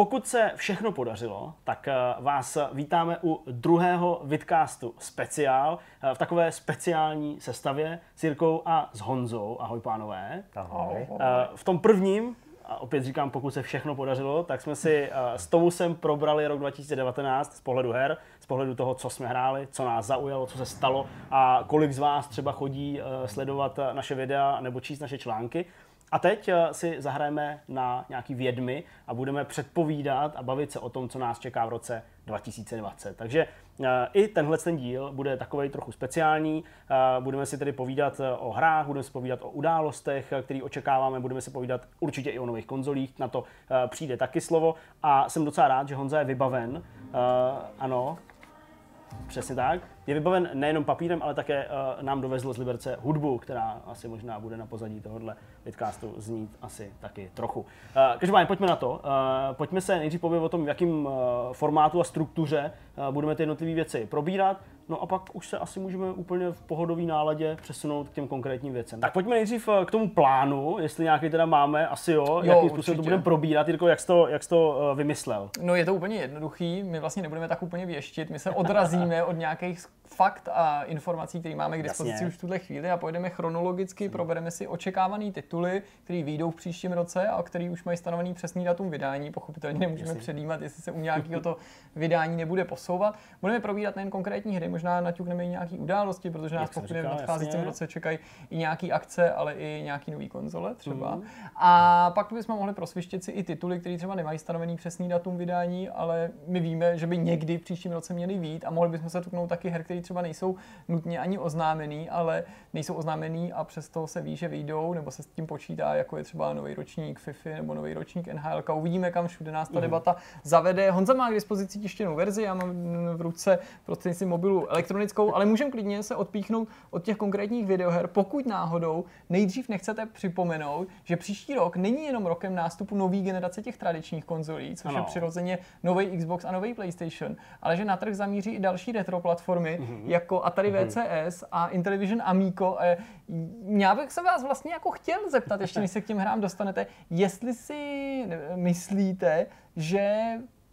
pokud se všechno podařilo, tak eh, vás vítáme u druhého Vidcastu speciál eh, v takové speciální sestavě s Jirkou a s Honzou. Ahoj pánové. Ahoj. V tom prvním a opět říkám, pokud se všechno podařilo, tak jsme si s Tomusem probrali rok 2019 z pohledu her, z pohledu toho, co jsme hráli, co nás zaujalo, co se stalo a kolik z vás třeba chodí sledovat naše videa nebo číst naše články. A teď eh, si zahrajeme na nějaký vědmy a budeme předpovídat a bavit se o tom, co nás čeká v roce 2020. Takže eh, i tenhle ten díl bude takový trochu speciální. Eh, budeme si tedy povídat o hrách, budeme si povídat o událostech, které očekáváme, budeme si povídat určitě i o nových konzolích, na to přijde taky slovo. A jsem docela rád, že Honza je vybaven. Ano, Přesně tak. Je vybaven nejenom papírem, ale také uh, nám dovezl z Liberce hudbu, která asi možná bude na pozadí tohohle vidcastu znít asi taky trochu. Uh, každopádně pojďme na to. Uh, pojďme se nejdřív povědět o tom, v jakém uh, formátu a struktuře uh, budeme ty jednotlivé věci probírat. No a pak už se asi můžeme úplně v pohodové náladě přesunout k těm konkrétním věcem. Tak pojďme nejdřív k tomu plánu, jestli nějaký teda máme, asi jo, jo jakým způsobem to budeme probírat, Jirko, jak jsi to, jak jsi to vymyslel? No je to úplně jednoduchý, my vlastně nebudeme tak úplně věštit, my se odrazíme od nějakých fakt a informací, které máme k dispozici Jasně. už v tuhle chvíli a pojedeme chronologicky, Jasně. probereme si očekávané tituly, které vyjdou v příštím roce a který už mají stanovený přesný datum vydání. Pochopitelně nemůžeme Jasně. předjímat, jestli se u nějakého to vydání nebude posouvat. Budeme probírat nejen konkrétní hry, možná naťukneme i nějaké události, protože nás pokud v nadcházejícím roce čekají i nějaké akce, ale i nějaké nové konzole třeba. Mm. A pak bychom mohli prosvištět si i tituly, které třeba nemají stanovený přesný datum vydání, ale my víme, že by někdy v příštím roce měly být a mohli bychom se tuknout taky her, které třeba nejsou nutně ani oznámený, ale nejsou oznámený a přesto se ví, že vyjdou, nebo se s tím počítá, jako je třeba nový ročník FIFA nebo nový ročník NHL. Uvidíme, kam všude nás ta mm. debata zavede. Honza má k dispozici tištěnou verzi, já mám v ruce prostřednictvím mobilu elektronickou, ale můžeme klidně se odpíchnout od těch konkrétních videoher, pokud náhodou nejdřív nechcete připomenout, že příští rok není jenom rokem nástupu nové generace těch tradičních konzolí, což ano. je přirozeně nový Xbox a nový PlayStation, ale že na trh zamíří i další retro platformy, mm-hmm mm-hmm. jako Atari mm-hmm. VCS a Intellivision Amico. Já bych se vás vlastně jako chtěl zeptat, ještě než se k těm hrám dostanete, jestli si myslíte, že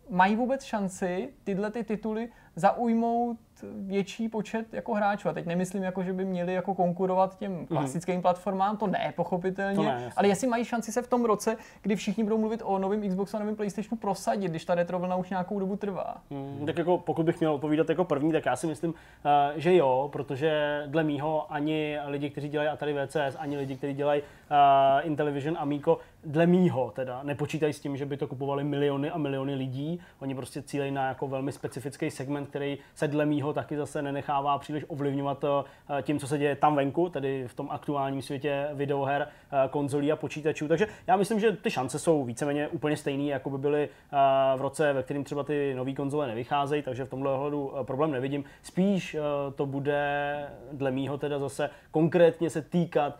mají vůbec šanci tyhle ty tituly zaujmout větší počet jako hráčů. A teď nemyslím, jako, že by měli jako konkurovat těm mhm. klasickým mm. platformám, to ne, pochopitelně. To ne, ale jestli mají šanci se v tom roce, kdy všichni budou mluvit o novém Xboxu a novém PlayStationu prosadit, když ta retro vlna už nějakou dobu trvá. Mm, tak jako pokud bych měl odpovídat jako první, tak já si myslím, uh, že jo, protože dle mýho ani lidi, kteří dělají Atari VCS, ani lidi, kteří dělají uh, Intellivision Amico, dle mýho teda nepočítají s tím, že by to kupovali miliony a miliony lidí. Oni prostě cílejí na jako velmi specifický segment, který se dle mýho taky zase nenechává příliš ovlivňovat eh, tím, co se děje tam venku, tedy v tom aktuálním světě videoher, eh, konzolí a počítačů. Takže já myslím, že ty šance jsou víceméně úplně stejné, jako by byly eh, v roce, ve kterým třeba ty nové konzole nevycházejí, takže v tomhle ohledu problém nevidím. Spíš to bude dle mýho teda zase konkrétně se týkat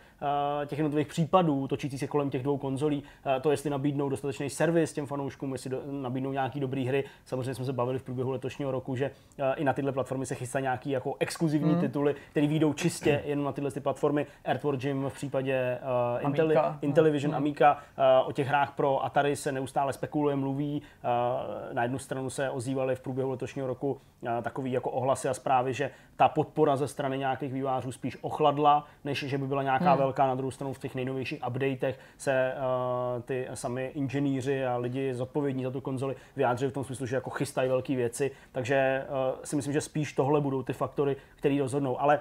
těch jednotlivých případů, točící se kolem těch dvou konzolí, to jestli nabídnou dostatečný servis těm fanouškům, jestli nabídnou nějaký dobrý hry. Samozřejmě jsme se bavili v průběhu letošního roku, že i na tyhle platformy se chystá nějaký jako exkluzivní mm. tituly, které vyjdou čistě jenom na tyhle ty platformy. Earthworm Jim v případě uh, Intelli, Intellivision, mm. Amiga. Uh, o těch hrách pro Atari se neustále spekuluje, mluví. Uh, na jednu stranu se ozývaly v průběhu letošního roku uh, takový jako ohlasy a zprávy, že ta podpora ze strany nějakých vývářů spíš ochladla, než že by byla nějaká mm. Velká. Na druhou stranu v těch nejnovějších updatech se uh, ty sami inženýři a lidi zodpovědní za tu konzoli vyjádřili v tom smyslu, že jako chystají velké věci. Takže uh, si myslím, že spíš tohle budou ty faktory, které rozhodnou. Ale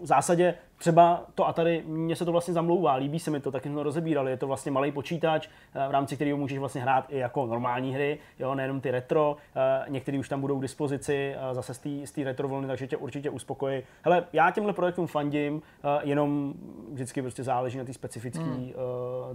v zásadě třeba to Atari, mně se to vlastně zamlouvá, líbí se mi to, taky jsme to rozebírali, je to vlastně malý počítač, eh, v rámci kterého můžeš vlastně hrát i jako normální hry, jo, nejenom ty retro, eh, některý už tam budou k dispozici eh, zase z té retro vlny, takže tě určitě uspokojí. Hele, já těmhle projektům fandím, jenom vždycky prostě záleží na té specifické hmm.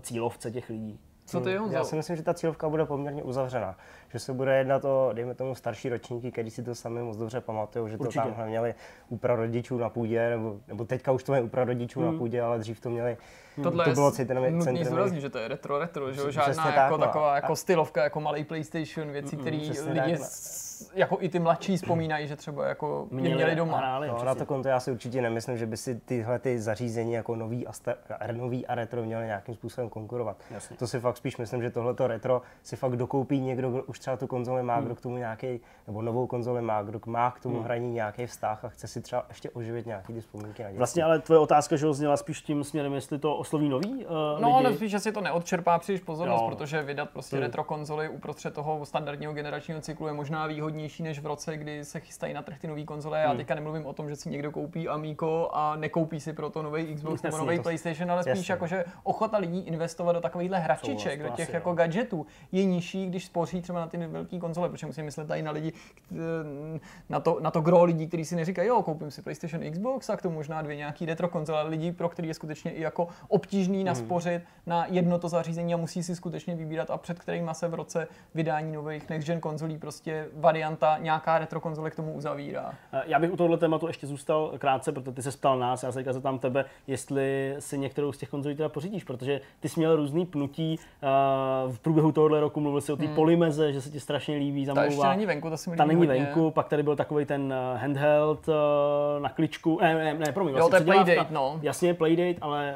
cílovce těch lidí. Co ty, Honzo? Já si myslím, že ta cílovka bude poměrně uzavřená. Že se bude jednat o, dejme tomu, starší ročníky, který si to sami moc dobře pamatují, že Určitě. to tam měli u prarodičů na půdě, nebo, nebo teďka už to mají u prarodičů hmm. na půdě, ale dřív to měli Tohle to bylo centrum, nutný zdůraznit, že to je retro retro, že jo? Žádná jako tak, no. taková jako stylovka, jako malý PlayStation, věci, které lidi jako i ty mladší vzpomínají, že třeba jako měli, měli doma. Hráli, no, na to konto já si určitě nemyslím, že by si tyhle ty zařízení jako nový a, star, nový a retro měly nějakým způsobem konkurovat. Jasně. To si fakt spíš myslím, že tohleto retro si fakt dokoupí někdo, kdo už třeba tu konzoli má, hmm. kdo k tomu nějaký, nebo novou konzoli má, kdo má k tomu hmm. hraní nějaký vztah a chce si třeba ještě oživit nějaký ty vzpomínky na dětství. Vlastně ale tvoje otázka, že zněla spíš tím směrem, jestli to osloví nový uh, No, ale spíš, že si to neodčerpá příliš pozornost, jo. protože vydat prostě hmm. retro konzoli uprostřed toho standardního generačního cyklu je možná výhodnější než v roce, kdy se chystají na trh ty nové konzole. Já hmm. teďka nemluvím o tom, že si někdo koupí Amico a nekoupí si pro to nový Xbox nebo nový PlayStation, ale spíš jako, že ochota lidí investovat do takovýchhle hračiček, do těch jako gadgetů je nižší, když spoří třeba na ty velké konzole, protože musím myslet tady na lidi, na to, na to gro lidí, kteří si neříkají, jo, koupím si PlayStation Xbox a k tomu možná dvě nějaký retro konzole, ale lidi, pro který je skutečně i jako obtížný hmm. naspořit na jedno to zařízení a musí si skutečně vybírat a před kterými se v roce vydání nových next gen konzolí prostě varianta nějaká retro konzole k tomu uzavírá. Já bych u tohoto tématu ještě zůstal krátce, protože ty se ptal nás, já se teďka zeptám tebe, jestli si některou z těch konzolí teda pořídíš, protože ty jsi měl různý pnutí uh, v průběhu tohohle roku, mluvil si o té hmm. polymeze, že se ti strašně líbí, zamlouvá. Ta ještě není venku, to si mi Ta není hodně. venku, pak tady byl takový ten eh, handheld na kličku, ne, ne, ne promiň, vlastně, jo, to je Playdate, no. Jasně, Playdate, ale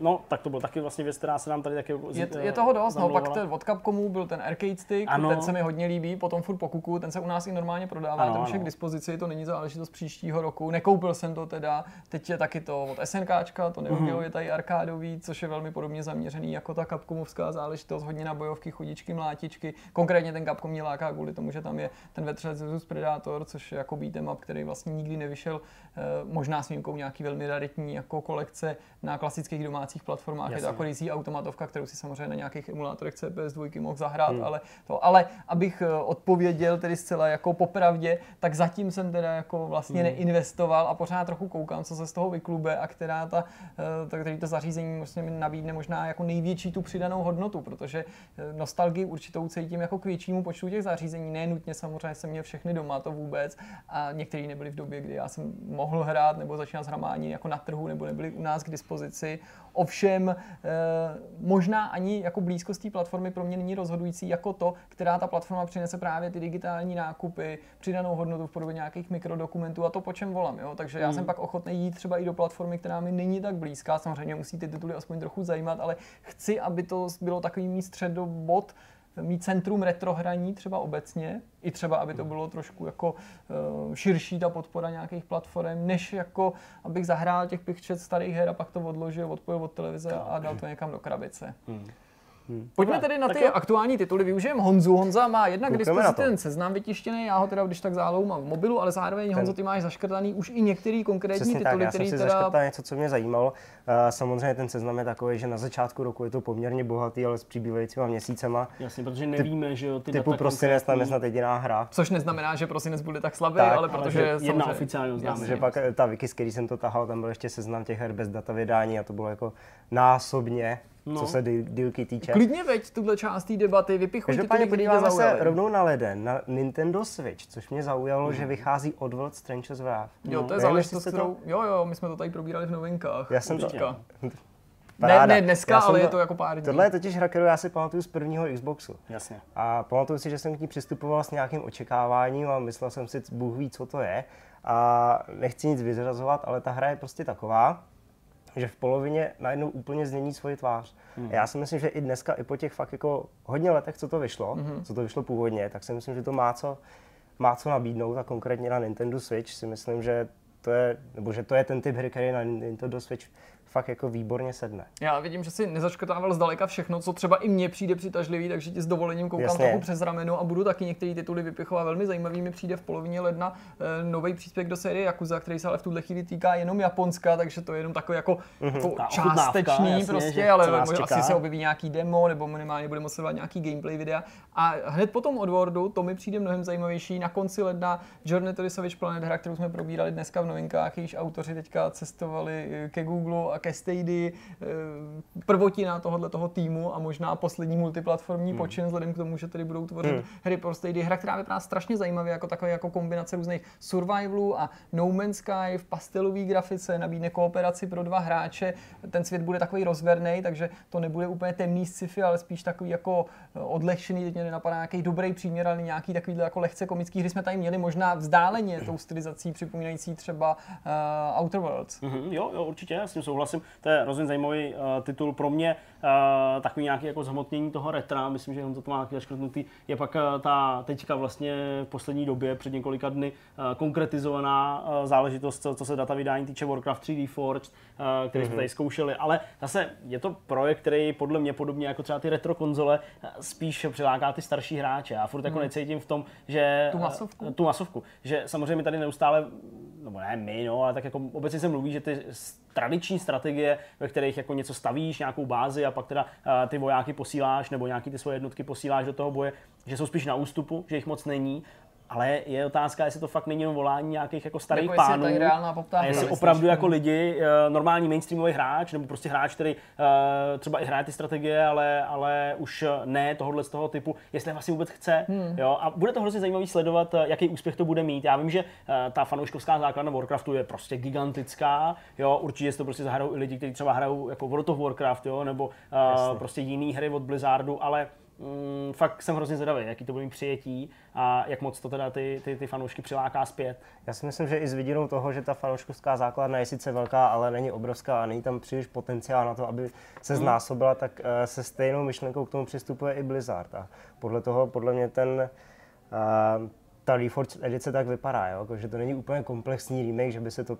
no, tak to byl taky vlastně věc, která se nám tady taky Je, je toho dost, no, pak ten od Capcomu byl ten arcade stick, ano. ten se mi hodně líbí, potom furt po kuku, ten se u nás i normálně prodává, ano, ten už je k dispozici, to není záležitost příštího roku, nekoupil jsem to teda, teď je taky to od SNKčka, to neuděluje mm-hmm. tady arkádový, což je velmi podobně zaměřený jako ta Capcomovská záležitost, hodně na bojovky, chodičky, mlátičky, konkrétně ten Capcom mě láká kvůli tomu, že tam je ten vetřelec vs Predator, což je jako beat'em up, který vlastně nikdy nevyšel, eh, možná s výjimkou nějaký velmi raritní jako kolekce na klasických domácích platformách, Jasně. je to jako automatovka, kterou si samozřejmě na nějakých emulátorech CPS2 mohl zahrát, hmm. ale to, ale abych eh, odpověděl tedy zcela jako popravdě, tak zatím jsem teda jako vlastně hmm. neinvestoval a pořád trochu koukám, co se z toho vyklube a která ta, eh, ta který to zařízení vlastně mi nabídne možná jako největší tu přidanou hodnotu, protože nostalgii určitou cítím jako k většímu počtu těch zařízení, ne nutně samozřejmě jsem měl všechny doma, to vůbec a některý nebyly v době, kdy já jsem mohl hrát nebo začínal s hramáním jako na trhu nebo nebyly u nás k dispozici. Ovšem eh, možná ani jako blízkost té platformy pro mě není rozhodující jako to, která ta platforma přinese právě ty digitální nákupy, přidanou hodnotu v podobě nějakých mikrodokumentů a to po čem volám. Jo? Takže já hmm. jsem pak ochotný jít třeba i do platformy, která mi není tak blízká. Samozřejmě musí ty tituly aspoň trochu zajímat, ale chci, aby to bylo takový mý středobod, mít centrum retrohraní třeba obecně, i třeba, aby to hmm. bylo trošku jako uh, širší ta podpora nějakých platform, než jako, abych zahrál těch pěchčet starých her a pak to odložil, odpojil od televize a dal to někam do krabice. Hmm. Hmm. Pojďme tedy na ty jo. aktuální tituly. Využijeme Honzu. Honza má jednak k dispozici ten seznam vytištěný, já ho teda když tak zálohu mám v mobilu, ale zároveň ten... Honzo, ty máš zaškrtaný už i některý konkrétní Přesně tituly, tak, já který jsem si teda... něco, co mě zajímalo. Uh, samozřejmě ten seznam je takový, že na začátku roku je to poměrně bohatý, ale s přibývajícíma měsícema. Jasně, protože nevíme, Ty, že jo, ty typu prosinec tam je snad jediná hra. Což neznamená, že prosinec bude tak slabý, tak, ale protože ale jedna oficiálně známe. Že pak eh, ta wiki, z který jsem to tahal, tam byl ještě seznam těch her bez data vydání a to bylo jako násobně no. co se dílky týče. Klidně veď tuhle část té debaty, vypichuj ty, podíváme se rovnou na leden, na Nintendo Switch, což mě zaujalo, mm. že vychází World Stranger's Wrath. Jo, to je záležitost, kterou, to... jo, jo, my jsme to tady probírali v novinkách. Já jsem to, Ne, ne dneska, ale to, je to jako pár dní. Tohle je totiž hra, kterou já si pamatuju z prvního Xboxu. Jasně. A pamatuju si, že jsem k ní přistupoval s nějakým očekáváním a myslel jsem si, Bůh ví, co to je. A nechci nic vyzrazovat, ale ta hra je prostě taková, že v polovině najednou úplně změní svoji tvář. Mm. Já si myslím, že i dneska, i po těch fakt jako hodně letech, co to vyšlo, mm-hmm. co to vyšlo původně, tak si myslím, že to má co, má co nabídnout a konkrétně na Nintendo Switch si myslím, že to je, nebo že to je ten typ hry, který na Nintendo Switch fakt jako výborně sedne. Já vidím, že si nezaškrtával zdaleka všechno, co třeba i mně přijde přitažlivý, takže ti s dovolením koukám Jasně. trochu přes rameno a budu taky některé tituly vypichovat. Velmi zajímavý mi přijde v polovině ledna e, nový příspěvek do série Yakuza, který se ale v tuhle chvíli týká jenom Japonska, takže to je jenom takový jako, mm-hmm. jako částečný jasně, prostě, ale asi se objeví nějaký demo nebo minimálně bude moct nějaký gameplay videa. A hned potom od Wordu, to mi přijde mnohem zajímavější, na konci ledna Journey to the Savage Planet, hra, kterou jsme probírali dneska v novinkách, jejíž autoři teďka cestovali ke Google a Castady, eh, prvotina tohohle toho týmu a možná poslední multiplatformní hmm. počin, vzhledem k tomu, že tedy budou tvořit hmm. hry pro Stady. Hra, která vypadá strašně zajímavě, jako takové jako kombinace různých survivalů a No Man's Sky v pastelové grafice, nabídne kooperaci pro dva hráče. Ten svět bude takový rozverný, takže to nebude úplně temný sci-fi, ale spíš takový jako eh, odlehčený, teď mě nenapadá nějaký dobrý příměr, ale nějaký takový jako lehce komický hry jsme tady měli možná vzdáleně tou stylizací připomínající třeba uh, Outer Worlds. Mm-hmm, jo, jo, určitě, já s tím souhlasím. To je rozhodně zajímavý uh, titul pro mě. Uh, takový nějaký jako zhmotnění toho retra, myslím, že on to má nějaký zaškrtnutý, je pak uh, ta teďka vlastně v poslední době, před několika dny, uh, konkretizovaná uh, záležitost, co, co se data vydání týče Warcraft 3D Forged, uh, který mm-hmm. jsme mhm. tady zkoušeli, ale zase je to projekt, který podle mě podobně jako třeba ty retro konzole spíš přiláká ty starší hráče. Já furt jako mm. necítím v tom, že... Tu masovku? Tu masovku. Že samozřejmě tady neustále nebo ne my, no, ale tak jako obecně se mluví, že ty tradiční strategie, ve kterých jako něco stavíš, nějakou bázi a pak teda uh, ty vojáky posíláš nebo nějaký ty svoje jednotky posíláš do toho boje, že jsou spíš na ústupu, že jich moc není ale je otázka, jestli to fakt není volání nějakých jako starých jako pánů. Jestli je reálná poptávka. A jestli opravdu jako lidi, eh, normální mainstreamový hráč, nebo prostě hráč, který uh, třeba i hraje ty strategie, ale, ale už ne tohohle z toho typu, jestli vlastně vůbec chce. Hmm. Jo? A bude to hrozně zajímavý sledovat, eh, jaký úspěch to bude mít. Já vím, že ta fanouškovská základna Warcraftu je prostě gigantická. Jo? Určitě si to prostě zahrajou i lidi, kteří třeba hrajou jako World of Warcraft, jo? nebo uh, prostě jiný hry od Blizzardu, ale mm, fakt jsem hrozně zvědavý, jaký to bude mít přijetí a jak moc to teda ty, ty, ty fanoušky přiláká zpět. Já si myslím, že i s vidinou toho, že ta fanouškovská základna je sice velká, ale není obrovská a není tam příliš potenciál na to, aby se hmm. znásobila, tak uh, se stejnou myšlenkou k tomu přistupuje i Blizzard. A podle toho, podle mě ten uh, ta Reforged edice tak vypadá, jo? Jako, že to není úplně komplexní remake, že by se to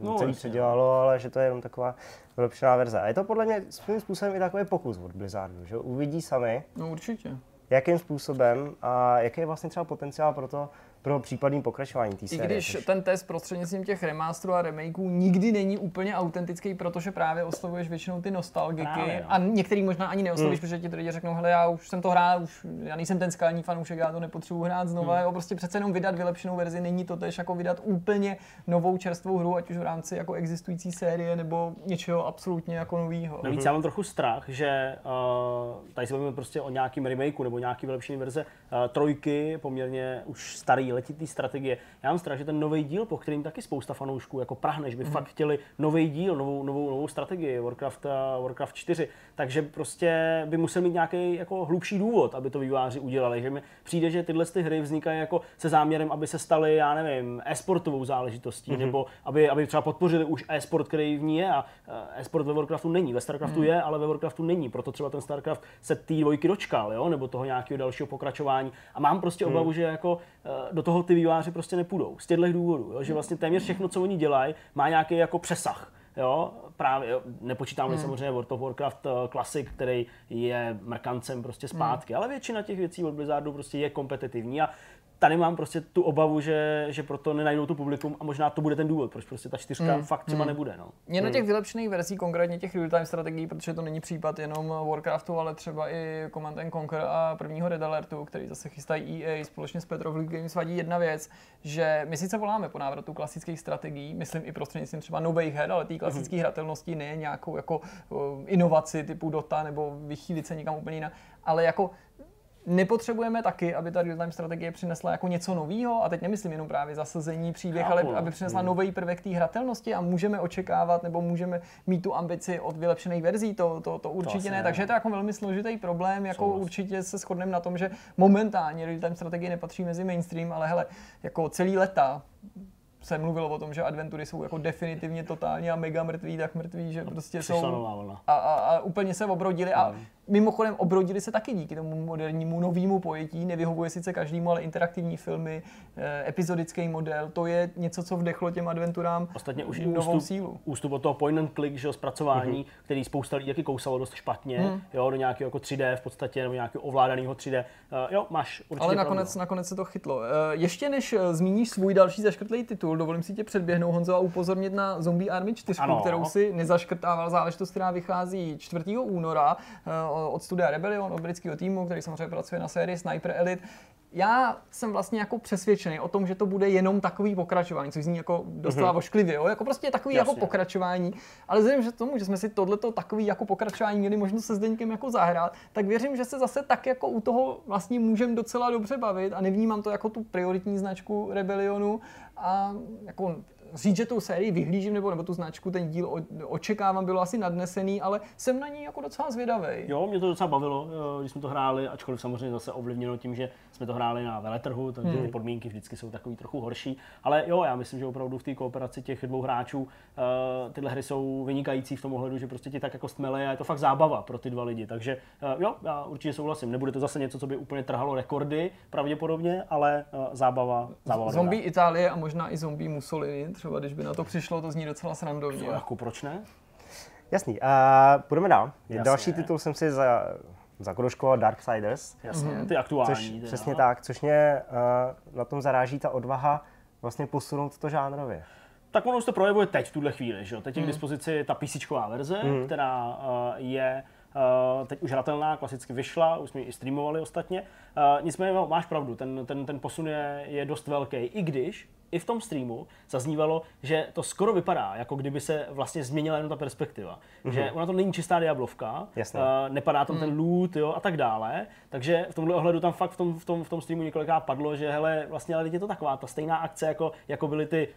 no, celý předělalo, ale že to je jenom taková vylepšená verze. A je to podle mě svým způsobem i takový pokus od Blizzardu, že uvidí sami. No určitě. Jakým způsobem a jaký je vlastně třeba potenciál pro to, pro případný pokračování té série. I když což... ten test prostřednictvím těch remasterů a remakeů nikdy není úplně autentický, protože právě oslovuješ většinou ty nostalgiky právě, no. a některý možná ani neoslovíš, hmm. protože ti lidi řeknou, hele, já už jsem to hrál, už já nejsem ten skalní fanoušek, já to nepotřebuji hrát znova. Hmm. Jo, prostě přece jenom vydat vylepšenou verzi není to tež jako vydat úplně novou čerstvou hru, ať už v rámci jako existující série nebo něčeho absolutně jako nového. Navíc hmm. já mám trochu strach, že uh, tady se bavíme prostě o nějakým remakeu nebo nějaký vylepšený verze uh, trojky, poměrně už starý letitý strategie. Já mám strach, že ten nový díl, po kterým taky spousta fanoušků jako prahne, že by mm. fakt chtěli nový díl, novou, novou, novou strategii Warcraft, uh, Warcraft 4, takže prostě by musel mít nějaký jako hlubší důvod, aby to výváři udělali. Že mi přijde, že tyhle ty hry vznikají jako se záměrem, aby se staly, já nevím, e-sportovou záležitostí, mm-hmm. nebo aby, aby třeba podpořili už e-sport, který v ní je a uh, e-sport ve Warcraftu není. Ve Starcraftu mm. je, ale ve Warcraftu není. Proto třeba ten Starcraft se té dvojky dočkal, jo? nebo toho nějakého dalšího pokračování. A mám prostě mm. obavu, že jako uh, do toho ty výváři prostě nepůjdou. Z těchto důvodů, jo? že vlastně téměř všechno, co oni dělají, má nějaký jako přesah. Jo, právě jo, nepočítám hmm. samozřejmě World of Warcraft uh, Classic, který je mrkancem prostě zpátky, hmm. ale většina těch věcí od Blizzardu prostě je kompetitivní a tady mám prostě tu obavu, že, že proto nenajdou tu publikum a možná to bude ten důvod, proč prostě ta čtyřka mm. fakt třeba mm. nebude. No. Mě na těch vylepšených verzí, konkrétně těch real-time strategií, protože to není případ jenom Warcraftu, ale třeba i Command and Conquer a prvního Red Alertu, který zase chystají EA společně s Petrov Games, vadí jedna věc, že my sice voláme po návratu klasických strategií, myslím i prostřednictvím třeba nových her, ale té klasické mm. hratelnosti ne nějakou jako inovaci typu Dota nebo vychýlit se někam úplně jinak, ale jako nepotřebujeme taky, aby ta real-time strategie přinesla jako něco nového, a teď nemyslím jenom právě zasazení příběh, ale aby přinesla hmm. nový prvek té hratelnosti a můžeme očekávat nebo můžeme mít tu ambici od vylepšených verzí, to, to, to určitě to ne. ne. Takže je to jako velmi složitý problém, jako Souhlas. určitě se shodneme na tom, že momentálně real-time strategie nepatří mezi mainstream, ale hele, jako celý leta se mluvilo o tom, že adventury jsou jako definitivně totálně a mega mrtví, tak mrtví, že prostě jsou a, a, a, úplně se obrodili a Mimochodem obrodili se taky díky tomu modernímu novému pojetí. Nevyhovuje sice každému, ale interaktivní filmy, eh, epizodický model, to je něco, co vdechlo těm adventurám Ostatně už novou ústup, sílu. Ústup od toho point and click, že zpracování, mm-hmm. který spousta lidí taky kousalo dost špatně, mm. jo, do nějakého jako 3D v podstatě, nebo nějakého ovládaného 3D. Uh, eh, jo, máš určitě Ale nakonec, nakonec se to chytlo. Uh, ještě než zmíníš svůj další zaškrtlý titul, dovolím si tě předběhnout, Honzo, a upozornit na Zombie Army 4, ano. kterou si nezaškrtával záležitost, která vychází 4. února. Uh, od studia Rebellion, od britského týmu, který samozřejmě pracuje na sérii Sniper Elite. já jsem vlastně jako přesvědčený o tom, že to bude jenom takový pokračování, což zní jako doslova mm-hmm. ošklivě, jo? jako prostě takový jako Jasně. jako pokračování, ale vzhledem že tomu, že jsme si tohleto takový jako pokračování měli možnost se Zdeňkem jako zahrát, tak věřím, že se zase tak jako u toho vlastně můžeme docela dobře bavit a nevnímám to jako tu prioritní značku Rebelionu a jako říct, že tu sérii vyhlížím nebo, nebo tu značku, ten díl očekávám, bylo asi nadnesený, ale jsem na ní jako docela zvědavý. Jo, mě to docela bavilo, když jsme to hráli, ačkoliv samozřejmě zase ovlivněno tím, že jsme to hráli na veletrhu, takže hmm. ty podmínky vždycky jsou takový trochu horší. Ale jo, já myslím, že opravdu v té kooperaci těch dvou hráčů uh, tyhle hry jsou vynikající v tom ohledu, že prostě ti tak jako stmele a je to fakt zábava pro ty dva lidi. Takže uh, jo, já určitě souhlasím. Nebude to zase něco, co by úplně trhalo rekordy, pravděpodobně, ale uh, zábava, zábava. Zombie dobrá. Itálie a možná i zombie Mussolini, třeba když by na to přišlo, to zní docela srandovně. Jako proč ne? Jasný. Uh, půjdeme dál. Jasně. Další titul jsem si za, zakroužkoval Darksiders. Jasně, mm-hmm. ty aktuální. Což, teda. přesně tak, což mě uh, na tom zaráží ta odvaha vlastně posunout to žánrově. Tak ono už to projevuje teď v tuhle chvíli, že jo? Teď je mm. k mhm. dispozici ta PC verze, mm. která uh, je teď už hratelná, klasicky vyšla, už jsme ji i streamovali ostatně. Uh, nicméně máš pravdu, ten, ten, ten posun je, je dost velký, i když i v tom streamu zaznívalo, že to skoro vypadá, jako kdyby se vlastně změnila jenom ta perspektiva. Mm-hmm. Že ona to není čistá Diablovka, uh, nepadá tam mm. ten loot jo, a tak dále. Takže v tomhle ohledu tam fakt v tom, v tom, v tom streamu několikrát padlo, že hele, vlastně ale je to taková ta stejná akce, jako, jako byly ty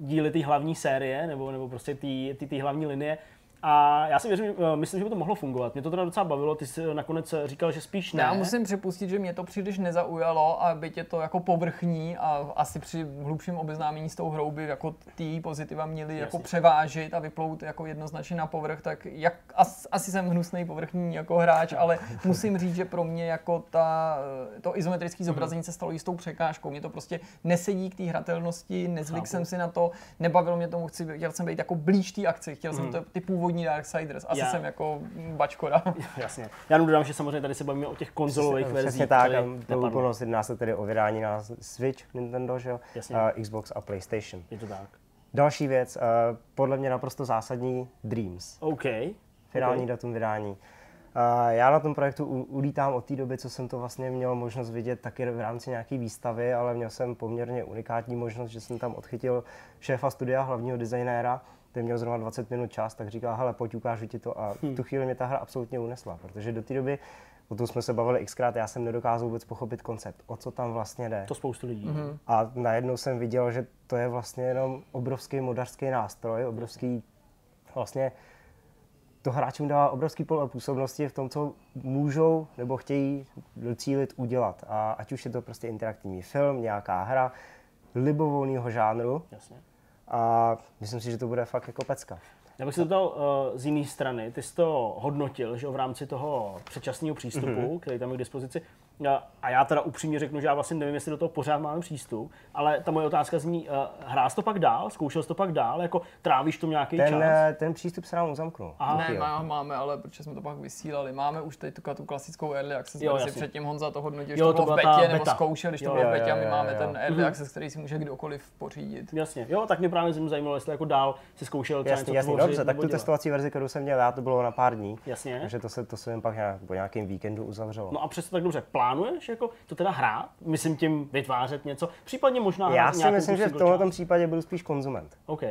díly té hlavní série, nebo, nebo prostě ty, ty, ty hlavní linie, a já si věřím, eh, myslím, že by to mohlo fungovat. Mě to teda docela bavilo, ty jsi nakonec říkal, že spíš ne. Já musím připustit, že mě to příliš nezaujalo a byť je to jako povrchní a asi při hlubším obeznámení s tou hrou by jako ty pozitiva měly Jasně. jako převážit a vyplout jako jednoznačně na povrch, tak jak, as, asi jsem hnusný povrchní jako hráč, ale musím říct, že pro mě jako ta, to izometrické mhm. zobrazení se stalo jistou překážkou. Mě to prostě nesedí k té hratelnosti, nezvyk jsem si na to, nebavilo mě tomu, chci, chtěl jsem být jako blíž té akci, chtěl jsem mhm. to, ty původní původní Darksiders. Asi já. jsem jako bačkora. Jasně. Já jenom dodám, že samozřejmě tady se bavíme o těch konzolových verzích. Přesně tak, to úplnost jedná se tedy o vydání na Switch, Nintendo, že jo? Uh, Xbox a PlayStation. Je to tak. Další věc, uh, podle mě naprosto zásadní, Dreams. OK. Finální okay. datum vydání. Uh, já na tom projektu ulítám od té doby, co jsem to vlastně měl možnost vidět taky v rámci nějaké výstavy, ale měl jsem poměrně unikátní možnost, že jsem tam odchytil šéfa studia, hlavního designéra, ten měl zrovna 20 minut čas, tak říkal, hele, pojď, ukážu ti to. A v hmm. tu chvíli mě ta hra absolutně unesla, protože do té doby, o tom jsme se bavili xkrát, já jsem nedokázal vůbec pochopit koncept, o co tam vlastně jde. To spoustu lidí. Mm-hmm. A najednou jsem viděl, že to je vlastně jenom obrovský modařský nástroj, obrovský vlastně to hráčům dává obrovský pole působnosti v tom, co můžou nebo chtějí docílit udělat. A ať už je to prostě interaktivní film, nějaká hra, libovolného žánru, Jasně a myslím si, že to bude fakt jako pecka. Já bych se zeptal uh, z jiné strany. Ty jsi to hodnotil, že v rámci toho předčasného přístupu, mm-hmm. který tam je k dispozici. A já teda upřímně řeknu, že já vlastně nevím, jestli do toho pořád máme přístup, ale ta moje otázka zní, uh, hrál jsi to pak dál, zkoušel jsi to pak dál, jako trávíš to nějaký ten, čas? Eh, ten přístup se nám uzamknul. Aha. Ne, má, máme, ale protože jsme to pak vysílali. Máme už teď tu, tu klasickou early access jo, si předtím Honza to hodnotil, jo, to bylo v betě, nebo zkoušel, když to bylo v betě a my máme jo. ten early mm-hmm. access, který si může kdokoliv pořídit. Jasně, jo, tak mě právě zajímalo, jestli jako dál si zkoušel jasně, jasně, dobře, tak tu testovací verzi, kterou jsem měl já, to bylo na pár dní. Jasně. Takže to se, to se jen pak nějak, po nějakém víkendu uzavřelo. No a přesně tak dobře, plánuješ jako to teda hrát? Myslím tím vytvářet něco, případně možná Já si myslím, že v tomto případě budu spíš konzument. OK.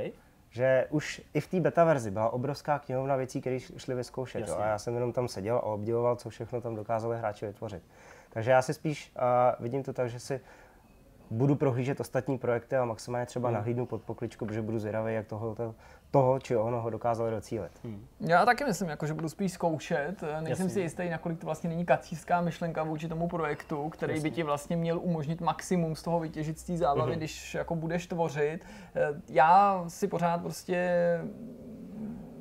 Že už i v té beta verzi byla obrovská knihovna věcí, které šly vyzkoušet. Jo? A já jsem jenom tam seděl a obdivoval, co všechno tam dokázali hráči vytvořit. Takže já si spíš uh, vidím to tak, že si budu prohlížet ostatní projekty a maximálně třeba hmm. nahlídnu pod pokličku, protože budu zvědavý, jak toho, to, toho či onoho dokázali docílit. Hmm. Já taky myslím, jako, že budu spíš zkoušet. Nejsem Jasně. si jistý, nakolik to vlastně není kacířská myšlenka vůči tomu projektu, který Jasně. by ti vlastně měl umožnit maximum z toho vytěžit z té zábavy, hmm. když jako budeš tvořit. Já si pořád prostě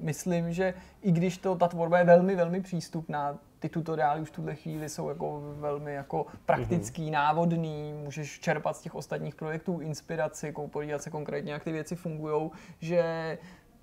myslím, že i když to, ta tvorba je velmi, velmi přístupná, ty tutoriály už v tuhle chvíli jsou jako velmi jako praktický, mm-hmm. návodný, můžeš čerpat z těch ostatních projektů inspiraci, podívat se konkrétně, jak ty věci fungují, že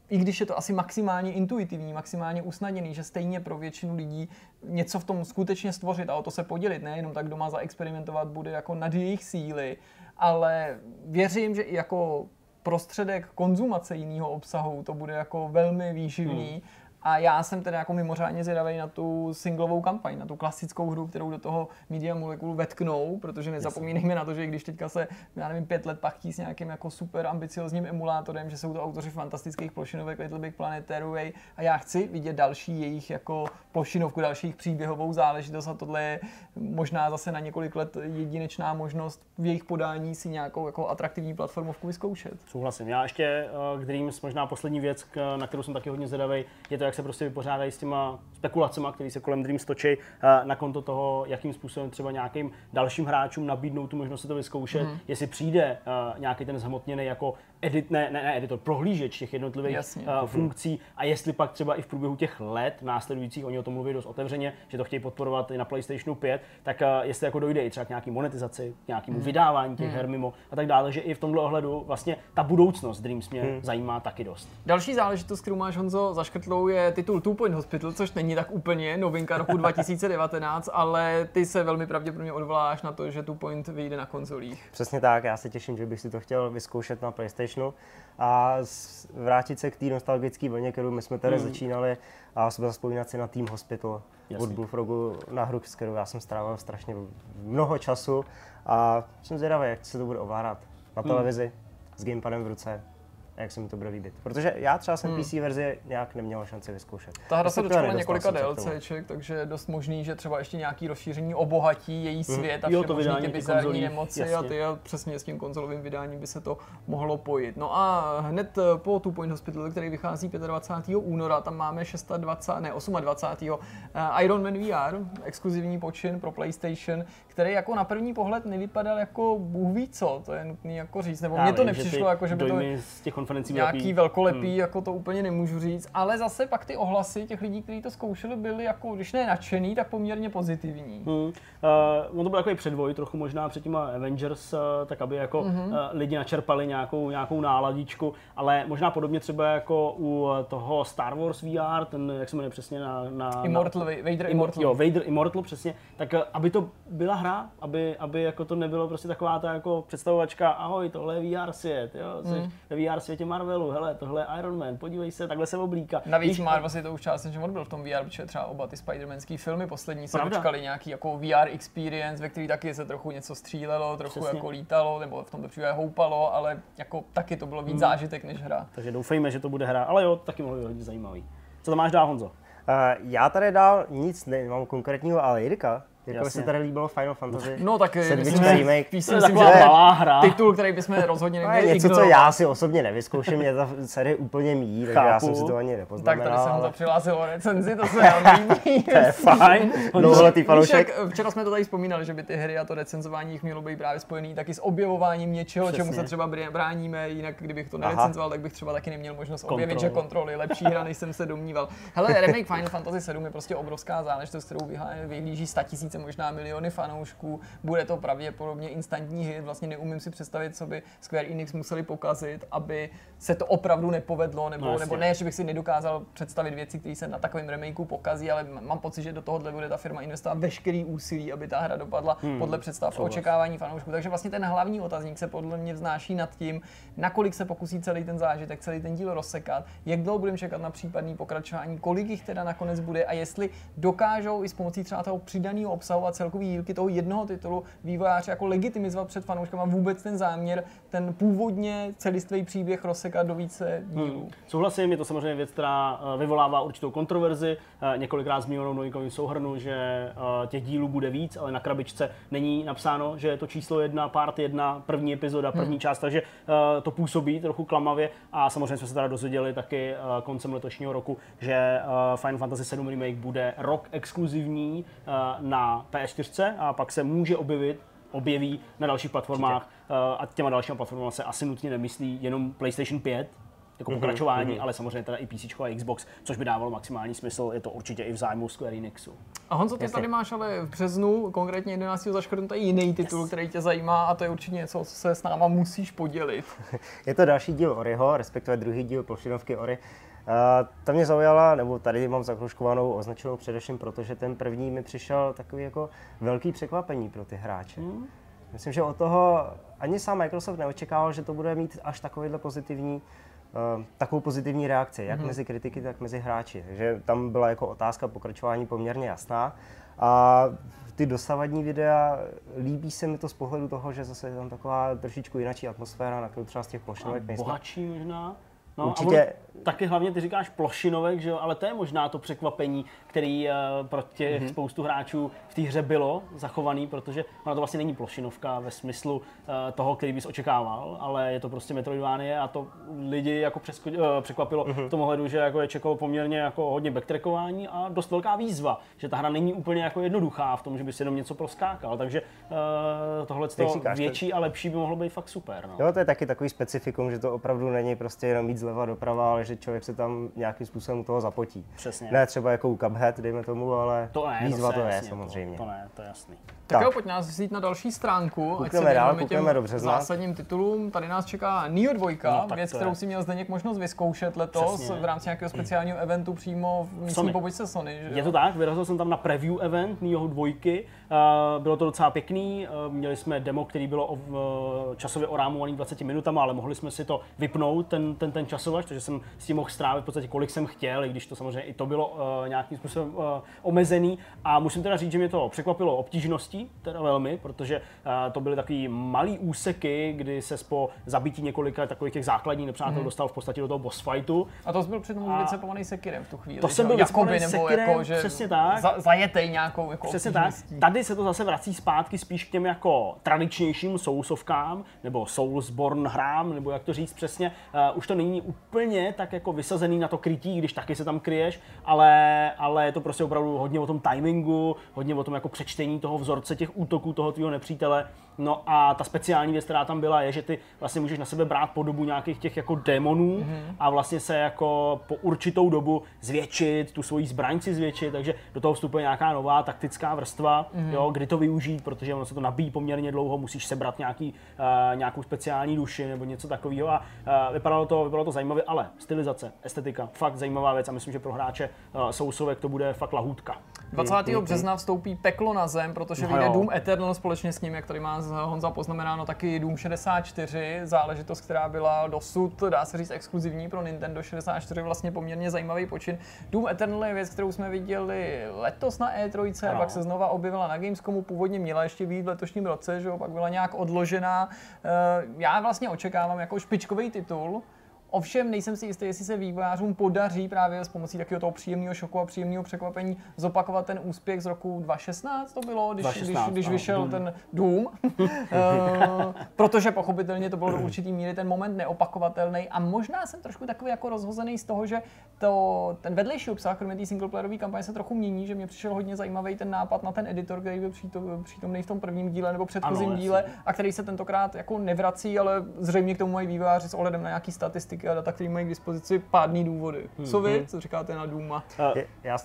i když je to asi maximálně intuitivní, maximálně usnadněný, že stejně pro většinu lidí něco v tom skutečně stvořit a o to se podělit, nejenom tak doma zaexperimentovat, bude jako nad jejich síly, ale věřím, že i jako prostředek konzumace jiného obsahu to bude jako velmi výživný hmm A já jsem teda jako mimořádně zvědavý na tu singlovou kampaň, na tu klasickou hru, kterou do toho Media Molecule vetknou, protože nezapomínejme na to, že když teďka se, já nevím, pět let pachtí s nějakým jako super ambiciozním emulátorem, že jsou to autoři fantastických plošinovek Little Big Planet, Tearaway a já chci vidět další jejich jako plošinovku, dalších příběhovou záležitost a tohle je možná zase na několik let jedinečná možnost v jejich podání si nějakou jako atraktivní platformovku vyzkoušet. Souhlasím. Já ještě uh, Dreams, možná poslední věc, na kterou jsem taky hodně zvědavý, je to, jak se prostě vypořádají s těma spekulacemi, které se kolem Dreams točí, uh, na konto toho, jakým způsobem třeba nějakým dalším hráčům nabídnout tu možnost si to vyzkoušet, mm. jestli přijde uh, nějaký ten zhmotněný jako edit, ne, ne, ne editor, prohlížeč těch jednotlivých Jasně. uh, funkcí a jestli pak třeba i v průběhu těch let následujících, oni o tom mluví dost otevřeně, že to chtějí podporovat i na PlayStationu 5, tak uh, jestli jako dojde i třeba k nějaký monetizaci, k nějakému hmm. vydávání těch hmm. her mimo a tak dále, že i v tomhle ohledu vlastně ta budoucnost Dreams mě hmm. zajímá taky dost. Další záležitost, kterou máš Honzo zaškrtlou, je titul Two Point Hospital, což není tak úplně novinka roku 2019, ale ty se velmi pravděpodobně odvoláš na to, že Two Point vyjde na konzolích. Přesně tak, já se těším, že bych si to chtěl vyzkoušet na PlayStationu a vrátit se k té nostalgické vlně, kterou my jsme tady hmm. začínali a jsme zaspomínat si na Team Hospital Jasný. od Bullfrogu na hru, s kterou já jsem strávil strašně mnoho času a jsem zvědavý, jak se to bude ovládat na hmm. televizi hmm. s gamepadem v ruce jak se mi to bude líbit. Protože já třeba jsem hmm. PC verzi nějak neměl šanci vyzkoušet. Ta hra se dočkala několika DLCček, takže je dost možný, že třeba ještě nějaký rozšíření obohatí její hmm. svět hmm. a všechny možný ty bizarní nemoci jasně. a ty a přesně s tím konzolovým vydáním by se to mohlo pojít. No a hned po Two Point Hospital, který vychází 25. února, tam máme 26, ne 28. Eh, Iron Man VR, exkluzivní počin pro PlayStation, který jako na první pohled nevypadal jako bůh ví co, to je nutný jako říct, nebo mně to nepřišlo, jako že by to z těch konferencí nějaký velkolepý, hmm. jako to úplně nemůžu říct, ale zase pak ty ohlasy těch lidí, kteří to zkoušeli, byly jako, když ne nadšený, tak poměrně pozitivní. Hmm. Uh, on to byl takový předvoj, trochu možná před těma Avengers, uh, tak aby jako hmm. uh, lidi načerpali nějakou, nějakou náladičku, ale možná podobně třeba jako u toho Star Wars VR, ten, jak se jmenuje přesně na... na Immortal, na, Vader Immortal. Jo, Vader Immortal, přesně. Tak aby to byla hra, aby, aby jako to nebylo prostě taková ta jako představovačka, ahoj, tohle je VR svět, jo, jsi mm. ve VR světě Marvelu, hele, tohle je Iron Man, podívej se, takhle se oblíká. Navíc Víš, Marvel si to už částečně odbyl v tom VR, protože třeba oba ty Spider-Manský filmy poslední se dočkali nějaký jako VR experience, ve který taky se trochu něco střílelo, trochu Přesně. jako lítalo, nebo v tom případě houpalo, ale jako taky to bylo víc mm. zážitek než hra. Takže doufejme, že to bude hra, ale jo, taky mohlo být hodně zajímavý. Co to máš dál, Honzo? Uh, já tady dál nic nemám konkrétního, ale Jirka jako se tady líbilo Final Fantasy No tak myslím, remake. Píš si myslím, že malá hra. Titul, který bychom rozhodně neměli Něco, ignorovat. co já si osobně nevyzkouším, mě ta série úplně míjí, takže já jsem si to ani nepoznamenal. Tak tady jsem to přihlásil o recenzi, to se nám líbí. to je fajn. Dlouholetý fanoušek. Včera jsme to tady vzpomínali, že by ty hry a to recenzování jich mělo být právě spojený taky s objevováním něčeho, Přesně. čemu se třeba bráníme, jinak kdybych to nerecenzoval, tak bych třeba taky neměl možnost Kontrol. objevit, že kontroly lepší hra, než jsem se domníval. Hele, remake Final Fantasy 7 je prostě obrovská záležitost, kterou vyhlíží 100 tisíce, možná miliony fanoušků, bude to pravděpodobně instantní hit, vlastně neumím si představit, co by Square Enix museli pokazit, aby se to opravdu nepovedlo, nebo, no, nebo ne, že bych si nedokázal představit věci, které se na takovém remakeu pokazí, ale mám pocit, že do tohohle bude ta firma investovat veškerý úsilí, aby ta hra dopadla hmm, podle představ a očekávání fanoušků. Takže vlastně ten hlavní otazník se podle mě vznáší nad tím, nakolik se pokusí celý ten zážitek, celý ten díl rozsekat, jak dlouho budeme čekat na případný pokračování, kolik jich teda nakonec bude a jestli dokážou i s pomocí třeba toho přidaného obsahu a celkový dílky toho jednoho titulu vývojáři jako legitimizovat před fanouškama vůbec ten záměr, ten původně celistvý příběh rozsekat do více dílů. Hmm. Souhlasím, je to samozřejmě věc, která eh, vyvolává určitou kontroverzi. Eh, několikrát zmíněnou novinkovým souhrnu, že eh, těch dílů bude víc, ale na krabičce není napsáno, že je to číslo jedna, part jedna, první epizoda, první hmm. část, takže to působí trochu klamavě a samozřejmě jsme se teda dozvěděli taky koncem letošního roku, že Final Fantasy 7 Remake bude rok exkluzivní na PS4 a pak se může objevit objeví na dalších platformách. Eh, a těma dalšíma platformama se asi nutně nemyslí jenom PlayStation 5, jako mm-hmm, pokračování, mm-hmm. ale samozřejmě teda i PC a Xbox, což by dávalo maximální smysl, je to určitě i v zájmu Square Enixu. A Honzo, ty Jasně. tady máš ale v březnu, konkrétně 11. zaškrtnutý jiný titul, yes. který tě zajímá a to je určitě něco, co se s náma musíš podělit. je to další díl Oriho, respektive druhý díl plošinovky Ori. Ta mě zaujala, nebo tady mám zakroužkovanou, označenou především proto, že ten první mi přišel takový jako velký překvapení pro ty hráče. Hmm. Myslím, že od toho ani sám Microsoft neočekával, že to bude mít až takovýhle pozitivní uh, takovou pozitivní reakci, jak mm-hmm. mezi kritiky, tak mezi hráči. Takže tam byla jako otázka pokračování poměrně jasná. A ty dosavadní videa, líbí se mi to z pohledu toho, že zase je tam taková trošičku jináčí atmosféra, na kterou třeba z těch plošinovek nejsme. Bohatší možná. No, Určitě. A taky hlavně ty říkáš plošinovek, že jo, ale to je možná to překvapení, který uh, pro těch mm-hmm. spoustu hráčů v té hře bylo zachovaný, protože ona to vlastně není plošinovka ve smyslu uh, toho, který bys očekával, ale je to prostě Metroidvanie a to lidi jako přesko- uh, překvapilo mm-hmm. v tom ohledu, že jako je čekalo poměrně jako hodně backtrackování a dost velká výzva, že ta hra není úplně jako jednoduchá v tom, že bys jenom něco proskákal, takže uh, tohle větší a lepší by mohlo být fakt super. No. Jo, to je taky takový specifikum, že to opravdu není prostě jenom víc zleva doprava, ale že člověk se tam nějakým způsobem u toho zapotí. Přesně. Ne třeba jako u Cuphead, dejme tomu, ale to ne, výzva to, to je, jasně, samozřejmě. To, to ne, to je jasný. Tak, tak jo, pojď nás vzít na další stránku. Koukneme ať se dál, koukneme do března. zásadním titulům. Tady nás čeká Neo 2, no, věc, kterou si měl Zdeněk možnost vyzkoušet letos Přesně. v rámci nějakého speciálního eventu přímo v místní pobočce Sony. Že je to tak, vyrazil jsem tam na preview event Neo 2. Uh, bylo to docela pěkný, uh, měli jsme demo, který bylo uh, časově orámovaný 20 minutama, ale mohli jsme si to vypnout, ten, ten, ten časovač, takže jsem s tím mohl strávit v podstatě kolik jsem chtěl, i když to samozřejmě i to bylo uh, nějakým způsobem uh, omezený. A musím teda říct, že mě to překvapilo obtížností, teda velmi, protože to byly takový malý úseky, kdy se po zabití několika takových těch základních nepřátel hmm. dostal v podstatě do toho boss fightu. A to byl přitom vycepovaný sekirem v tu chvíli. To jsem byl Jakoby, nebo sekirem, jako, že přesně tak. Za, zajetej nějakou jako Přesně tak. Tady se to zase vrací zpátky spíš k těm jako tradičnějším sousovkám, nebo Soulsborne hrám, nebo jak to říct přesně. Uh, už to není úplně tak jako vysazený na to krytí, když taky se tam kryješ, ale, ale je to prostě opravdu hodně o tom timingu, hodně o tom jako přečtení toho vzorce těch útoků toho tvého nepřítele. No a ta speciální věc, která tam byla, je, že ty vlastně můžeš na sebe brát po dobu nějakých těch jako démonů mm-hmm. a vlastně se jako po určitou dobu zvětšit, tu svoji zbraň si zvětšit, takže do toho vstupuje nějaká nová taktická vrstva, mm-hmm. jo, kdy to využít, protože ono se to nabíjí poměrně dlouho, musíš sebrat nějaký, uh, nějakou speciální duši nebo něco takového a uh, vypadalo to, vypadalo to zajímavě, ale stylizace, estetika, fakt zajímavá věc a myslím, že pro hráče uh, sousovek to bude fakt lahůdka. 20. Mm-hmm. března vstoupí peklo na zem, protože no vyjde Doom Eternal společně s ním, jak tady má Honza poznamenáno, taky Doom 64, záležitost, která byla dosud, dá se říct, exkluzivní pro Nintendo 64, vlastně poměrně zajímavý počin. Doom Eternal je věc, kterou jsme viděli letos na E3, no. pak se znova objevila na Gamescomu, původně měla ještě být v letošním roce, že jo, pak byla nějak odložená. Eh, já vlastně očekávám jako špičkový titul, Ovšem nejsem si jistý, jestli se vývojářům podaří právě s pomocí takového toho příjemného šoku a příjemného překvapení zopakovat ten úspěch z roku 2016 to bylo, když, 2016, když, když vyšel Doom. ten Doom. uh, protože pochopitelně to bylo do určitý míry ten moment neopakovatelný a možná jsem trošku takový jako rozhozený z toho, že to, ten vedlejší obsah, kromě té singleplayerové kampaně se trochu mění, že mě přišel hodně zajímavý ten nápad na ten editor, který byl přítomný v tom prvním díle nebo předchozím ano, díle a který se tentokrát jako nevrací, ale zřejmě k tomu mají vývojáři s ohledem na nějaký statistiky statistiky a data, které mají k dispozici pádný důvody. Hmm. Co vy, hmm. co říkáte na Duma? Uh, já,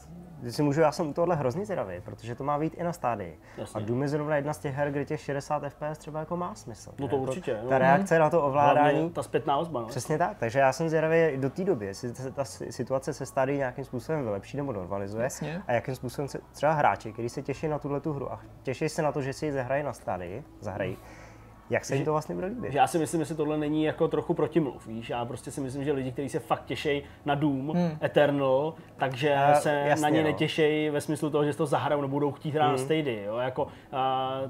si můžu, já jsem tohle hrozně zvědavý, protože to má být i na stádii. Jasně. A Doom je zrovna jedna z těch her, kde těch 60 FPS třeba jako má smysl. No to jako určitě. Ta reakce na to ovládání. Hlavně ta zpětná ozba. No. Přesně tak, takže já jsem zvědavý do té doby, jestli se ta situace se stádií nějakým způsobem vylepší nebo normalizuje. Jasně. A jakým způsobem se třeba hráči, kteří se těší na tuhle hru a těší se na to, že si ji zahrají na stádii, zahrají, jak se jim to vlastně bude líbit? Já si myslím, že tohle není jako trochu protimluv, víš? Já prostě si myslím, že lidi, kteří se fakt těší na Doom hmm. Eternal, takže uh, se jasně, na ně no. netěší ve smyslu toho, že to zahrajou nebo budou chtít hrát hmm. na Stadia, jo? Jako, uh,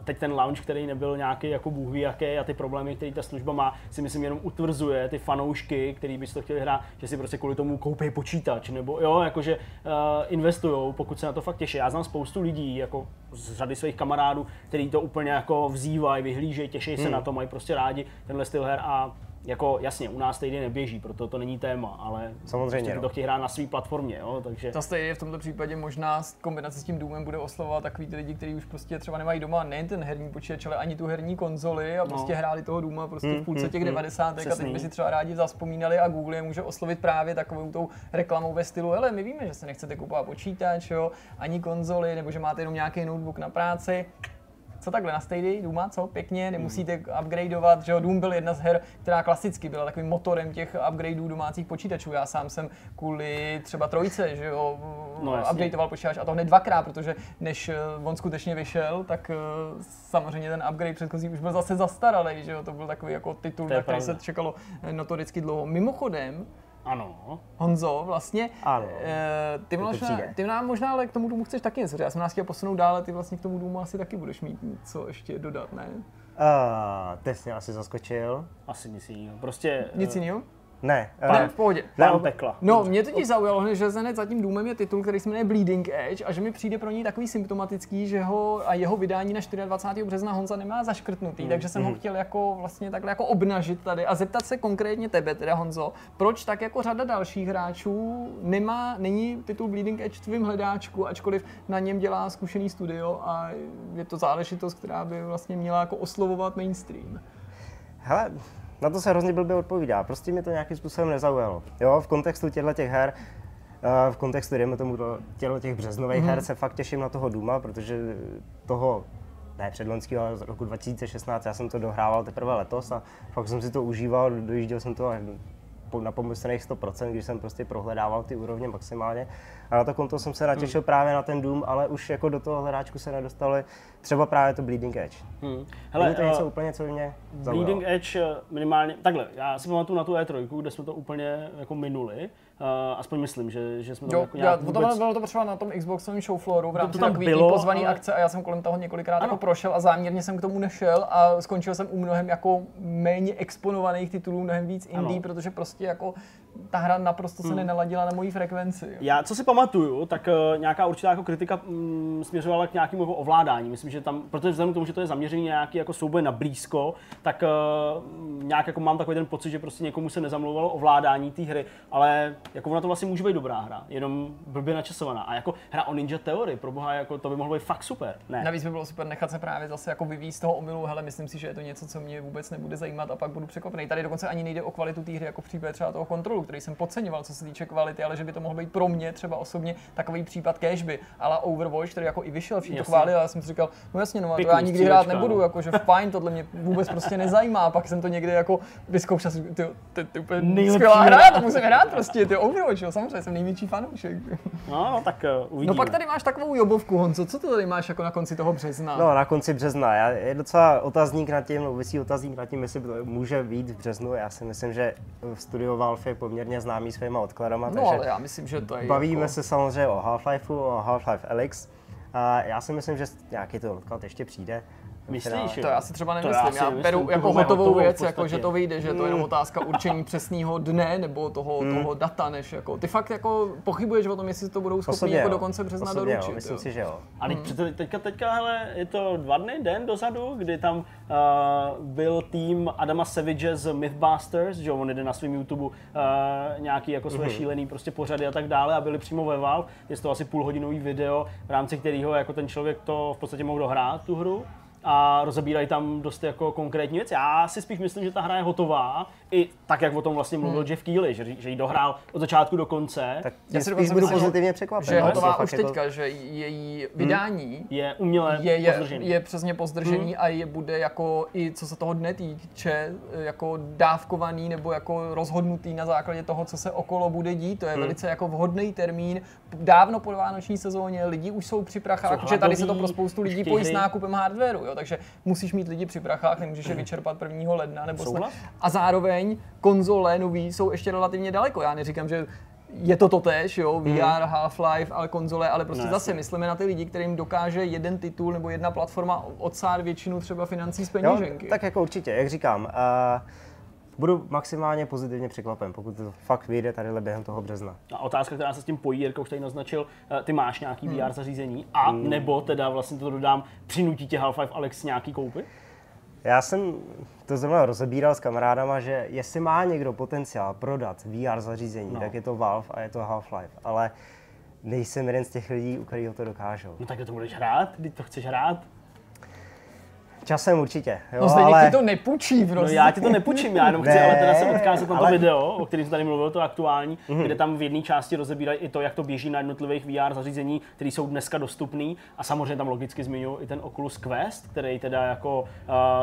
teď ten launch, který nebyl nějaký jako bůh ví jaký a ty problémy, které ta služba má, si myslím jenom utvrzuje ty fanoušky, který by si to chtěli hrát, že si prostě kvůli tomu koupí počítač, nebo jo, jakože uh, investujou, pokud se na to fakt těší. Já znám spoustu lidí, jako z řady svých kamarádů, kteří to úplně jako vzývají, vyhlížejí, těší se se hmm. na to, mají prostě rádi tenhle styl her a jako jasně, u nás stejně neběží, proto to není téma, ale samozřejmě prostě to chtějí hrát na své platformě, jo, takže... Ta stejně v tomto případě možná kombinace s tím Doomem bude oslovovat takový ty lidi, kteří už prostě třeba nemají doma nejen ten herní počítač, ale ani tu herní konzoli a no. prostě hráli toho Dooma prostě hmm, v půlce hmm, těch hmm, 90. a teď by si třeba rádi zaspomínali a Google je může oslovit právě takovou tou reklamou ve stylu, hele, my víme, že se nechcete kupovat počítač, jo, ani konzoli, nebo že máte jenom nějaký notebook na práci, co takhle na Stadia, Duma, co? Pěkně, nemusíte upgradeovat, že jo, Doom byl jedna z her, která klasicky byla takovým motorem těch upgradeů domácích počítačů. Já sám jsem kvůli třeba trojce, že jo, no, upgradeoval počítač a to hned dvakrát, protože než eh, on skutečně vyšel, tak uh, samozřejmě ten upgrade předchozí už byl zase zastaralý, že jo, to byl takový jako titul, na který se čekalo notoricky dlouho. Mimochodem, ano. Honzo, vlastně. Ano. E, ty, možná, ty nám možná ale k tomu důmu chceš taky něco. Já jsem nás chtěl posunout dále, ty vlastně k tomu důmu asi taky budeš mít něco ještě dodat, ne? Uh, ty jsi asi zaskočil. Asi nic jiného. Prostě... Nic uh, jiného? Ne. Ne, uh, v pohodě. Ne, pekla. No, mě totiž zaujalo, že hned za tím důmem je titul, který se jmenuje Bleeding Edge a že mi přijde pro něj takový symptomatický, že ho a jeho vydání na 24. března Honza nemá zaškrtnutý, mm. takže jsem mm. ho chtěl jako vlastně takhle jako obnažit tady a zeptat se konkrétně tebe, teda Honzo, proč tak jako řada dalších hráčů nemá, není titul Bleeding Edge tvým hledáčku, ačkoliv na něm dělá zkušený studio a je to záležitost, která by vlastně měla jako oslovovat mainstream. Hele, na to se hrozně blbě odpovídá. Prostě mi to nějakým způsobem nezaujalo. Jo, v kontextu těchto těch her, eh, v kontextu, dejme tomu, těchto těch březnových mm. her se fakt těším na toho Duma, protože toho ne předloňského, ale z roku 2016, já jsem to dohrával teprve letos a fakt jsem si to užíval, dojížděl jsem to na pomyslných 100%, když jsem prostě prohledával ty úrovně maximálně. A na to konto jsem se natěšil hmm. právě na ten Doom, ale už jako do toho hledáčku se nedostali třeba právě to Bleeding Edge. Hmm. Hele, to něco uh, úplně, co mě zaujalo. Bleeding Edge eh, minimálně, takhle, já si pamatuju na tu E3, kde jsme to úplně jako minuli, aspoň myslím, že, že jsme to jako nějak vůbec... to bylo to potřeba na tom Xboxovém showflooru v rámci bylo, pozvaný ale... akce a já jsem kolem toho několikrát jako prošel a záměrně jsem k tomu nešel a skončil jsem u mnohem jako méně exponovaných titulů, mnohem víc indie, ano. protože prostě jako ta hra naprosto se hmm. nenaladila na mojí frekvenci. Jo. Já, co si pamatuju, tak uh, nějaká určitá jako kritika mm, směřovala k nějakému jako ovládání. Myslím, že tam, protože vzhledem k tomu, že to je zaměřený nějaký jako souboj na blízko, tak uh, nějak jako mám takový ten pocit, že prostě někomu se nezamlouvalo ovládání té hry, ale jako ona to vlastně může být dobrá hra, jenom blbě načasovaná. A jako hra o Ninja Theory, pro boha, jako to by mohlo být fakt super. Ne. Navíc by bylo super nechat se právě zase jako vyvíjet z toho omylu, hele, myslím si, že je to něco, co mě vůbec nebude zajímat a pak budu překvapený. Tady dokonce ani nejde o kvalitu té hry, jako v případě třeba toho kontrolu, který jsem podceňoval, co se týče kvality, ale že by to mohlo být pro mě třeba osobně takový případ cashby, ale Overwatch, který jako i vyšel, všichni to chválili, ale já jsem si říkal, no jasně, no, to já nikdy hrát nebudu, no. jako že fajn, tohle mě vůbec prostě nezajímá, pak jsem to někde jako vyzkoušel, ty, ty, ty úplně skvělá hra, to musím hrát prostě, ty Overwatch, jo, samozřejmě jsem největší fanoušek. No, no tak uh, uvidíme. No pak tady máš takovou jobovku, Honzo, co to tady máš jako na konci toho března? No, na konci března, já, je docela otazník nad tím, no, vysí otazník nad tím, jestli to může být v březnu, já si myslím, že v studiu Valve je poměrně známý svýma odkladama, no, takže ale já myslím, že to je bavíme jako... se samozřejmě o Half-Lifeu, o Half-Life Alyx, a já si myslím, že nějaký to odklad ještě přijde. Myslíš? To já si třeba nemyslím. Já, já beru jako hotovou věc, jako, že to vyjde, že to je jenom otázka určení přesného dne nebo toho, hmm. toho data, než jako. Ty fakt jako pochybuješ o tom, jestli to budou schopni jako do konce března Osobně, doručit. Jo, myslím jo. si, že jo. A hmm. teďka, teďka, hele, je to dva dny, den dozadu, kdy tam uh, byl tým Adama Savage z Mythbusters, že on jde na svém YouTube uh, nějaký jako své hmm. šílený prostě pořady a tak dále a byli přímo ve Valve. Je to asi půlhodinový video, v rámci kterého jako ten člověk to v podstatě mohl dohrát, tu hru a rozebírají tam dost jako konkrétní věci. Já si spíš myslím, že ta hra je hotová, i tak, jak o tom vlastně mluvil hmm. Jeff Keighley, že, že ji dohrál od začátku do konce. Tak já si spíš budu pozitivně překvapen. Že je hotová už teďka, jako... že její hmm. vydání hmm. je uměle je, je, pozdržený. je přesně pozdržený hmm. a je bude jako i co se toho dne týče, jako dávkovaný nebo jako rozhodnutý na základě toho, co se okolo bude dít. To je hmm. velice jako vhodný termín. Dávno po vánoční sezóně lidi už jsou při prachách, protože tady se to pro spoustu lidí pojí s nákupem hardwareu, jo, takže musíš mít lidi při prachách, nemůžeš je vyčerpat 1. ledna nebo snad. A zároveň konzole nový jsou ještě relativně daleko. Já neříkám, že je to totéž, jo, VR, hmm. Half-Life, ale konzole, ale prostě no, zase myslíme na ty lidi, kterým dokáže jeden titul nebo jedna platforma odsát většinu třeba financí z peněženky. Jo, tak jako určitě, jak říkám, uh, budu maximálně pozitivně překvapen, pokud to fakt vyjde tady během toho března. A otázka, která se s tím pojí, Jirka už tady naznačil, eh, ty máš nějaký hmm. VR zařízení a hmm. nebo teda vlastně to dodám, přinutí tě Half-Life Alex nějaký koupy? Já jsem to zrovna rozebíral s kamarádama, že jestli má někdo potenciál prodat VR zařízení, no. tak je to Valve a je to Half-Life. Ale nejsem jeden z těch lidí, u kterých to dokážou. No tak to budeš hrát, když to chceš hrát. Časem určitě. Jo, no ale... ti to nepůjčí prostě. No já ti to nepůjčím, já jenom chci, ne, ale teda se odkázat na to ale... video, o kterém jsem tady mluvil, to aktuální, mm-hmm. kde tam v jedné části rozebírají i to, jak to běží na jednotlivých VR zařízení, které jsou dneska dostupné. A samozřejmě tam logicky zmiňuji i ten Oculus Quest, který teda jako uh,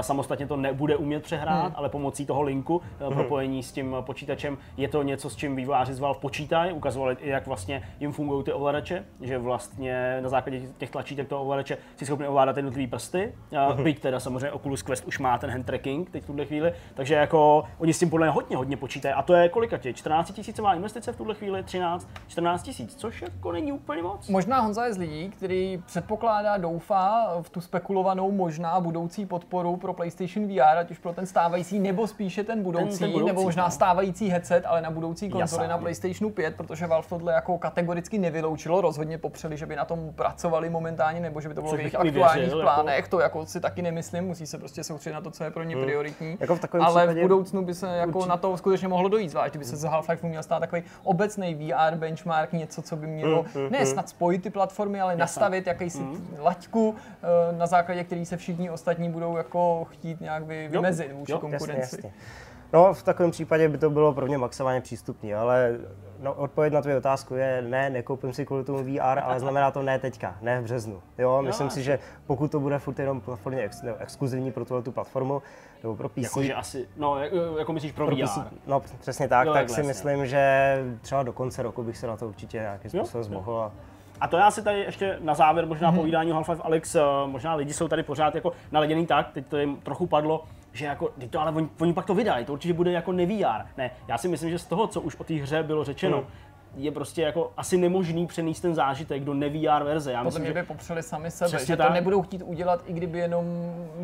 samostatně to nebude umět přehrát, mm. ale pomocí toho linku uh, mm. propojení s tím počítačem je to něco, s čím vývojáři z Valve počítají, ukazovali i jak vlastně jim fungují ty ovladače, že vlastně na základě těch tlačítek toho ovladače si schopni ovládat jednotlivé prsty. Uh, byť teda samozřejmě Oculus Quest už má ten hand tracking teď v tuhle chvíli, takže jako oni s tím podle mě hodně, hodně počítají. A to je kolika tě? 14 tisícová investice v tuhle chvíli, 13, 14 tisíc, což jako není úplně moc. Možná Honza je z lidí, který předpokládá, doufá v tu spekulovanou možná budoucí podporu pro PlayStation VR, ať už pro ten stávající, nebo spíše ten budoucí, ten, ten budoucí nebo možná no. stávající headset, ale na budoucí konzoli na PlayStation 5, protože Valve tohle jako kategoricky nevyloučilo, rozhodně popřeli, že by na tom pracovali momentálně, nebo že by to bylo v jejich aktuálních věřil, jako- plánech, jako... to jako si taky nemyslím, musí se prostě soustředit na to, co je pro ně hmm. prioritní. Hmm. Jako v ale případě... v budoucnu by se jako určitě. na to skutečně mohlo dojít, zvlášť by se z Half-Life měl stát takový obecný VR benchmark, něco, co by mělo hmm. ne hmm. snad spojit ty platformy, ale Jasne. nastavit jakýsi hmm. laťku, eh, na základě který se všichni ostatní budou jako chtít nějak vy, vymezit vůči konkurenci. Jasně, jasně. No, v takovém případě by to bylo pro mě maximálně přístupné, ale no, odpověď na tvou otázku je ne, nekoupím si kvůli tomu VR, ale znamená to ne teďka, ne v březnu. Jo, myslím si, že pokud to bude furt jenom platformě ex, nebo exkluzivní pro tuhle tu platformu, nebo pro PC. Jakože asi, no, jako myslíš pro, pro VR. PC, no, přesně tak, jo, tak si myslím, že třeba do konce roku bych se na to určitě nějakým způsobem zmohl. A a to já si tady ještě na závěr možná hmm. povídání Half-Life Alex, eh, možná lidi jsou tady pořád jako naladěný tak, teď to jim trochu padlo, že jako, to ale oni, oni pak to vydají, to určitě bude jako neVR. Ne, já si myslím, že z toho, co už o té hře bylo řečeno, hmm je prostě jako asi nemožný přenést ten zážitek do neVR verze. Já Podle mě by popřeli sami sebe, že tak. to nebudou chtít udělat, i kdyby jenom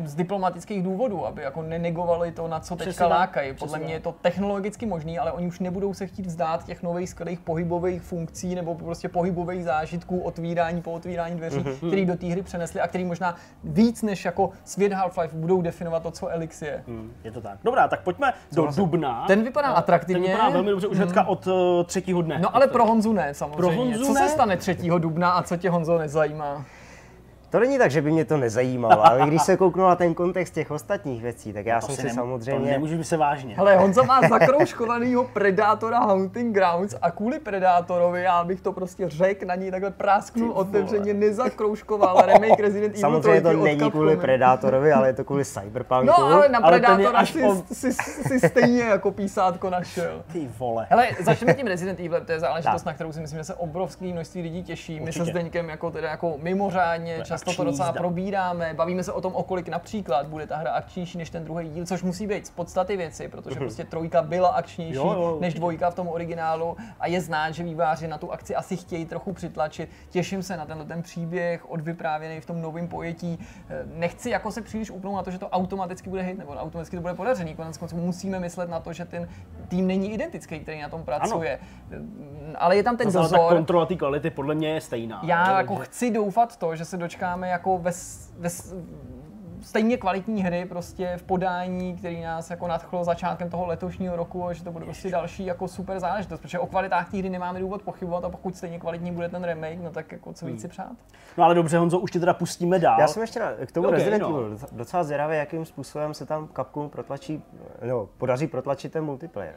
z diplomatických důvodů, aby jako nenegovali to, na co teďka Přesně lákají. Podle mě je to technologicky možný, ale oni už nebudou se chtít vzdát těch nových skvělých pohybových funkcí nebo prostě pohybových zážitků, otvírání po otvírání dveří, mm-hmm. který do té hry přenesli a který možná víc než jako svět Half-Life budou definovat to, co Elix je. Mm, je to tak. Dobrá, tak pojďme co do? Dubna. Ten vypadá atraktivně. Ten vypadá velmi dobře už mm. od uh, třetího dne. No ale pro Honzu ne, samozřejmě. Pro Honzu co ne? se stane 3. dubna a co tě Honzo nezajímá? To není tak, že by mě to nezajímalo, ale když se kouknu na ten kontext těch ostatních věcí, tak já no jsem si, si samozřejmě... To nemůžu se vážně. Ale Honza má zakrouškovanýho Predátora Hunting Grounds a kvůli Predátorovi, já bych to prostě řekl, na ní takhle prásknul otevřeně, nezakrouškoval remake Resident Evil Samozřejmě to není kvůli Predátorovi, ale je to kvůli Cyberpunku. No ale na ale Predátora si, po... si, si, si, stejně jako písátko našel. Ty vole. Hele, začneme tím Resident Evil, to je záležitost, na kterou si myslím, že se obrovské množství lidí těší. My se s Deňkem jako, teda jako mimořádně čas často to docela jízda. probíráme, bavíme se o tom, o kolik například bude ta hra akčnější než ten druhý díl, což musí být z podstaty věci, protože mm-hmm. prostě trojka byla akčnější jo, jo, než dvojka v tom originálu a je znát, že výváři na tu akci asi chtějí trochu přitlačit. Těším se na tenhle ten příběh odvyprávěný v tom novém pojetí. Nechci jako se příliš upnout na to, že to automaticky bude hit nebo automaticky to bude podařený. Konec konců musíme myslet na to, že ten tým není identický, který na tom pracuje. Ano. Ale je tam ten dozor. kontrola té kvality podle mě je stejná. Já jako chci doufat to, že se dočká máme jako ve, ve, stejně kvalitní hry prostě v podání, který nás jako nadchlo začátkem toho letošního roku a že to bude prostě další jako super záležitost, protože o kvalitách té hry nemáme důvod pochybovat a pokud stejně kvalitní bude ten remake, no tak jako co víc si hmm. přát. No ale dobře, Honzo, už ti teda pustíme dál. Já jsem ještě na, k tomu okay, Resident no. Evil docela zvědavý, jakým způsobem se tam Capcom protlačí, no, podaří protlačit ten multiplayer.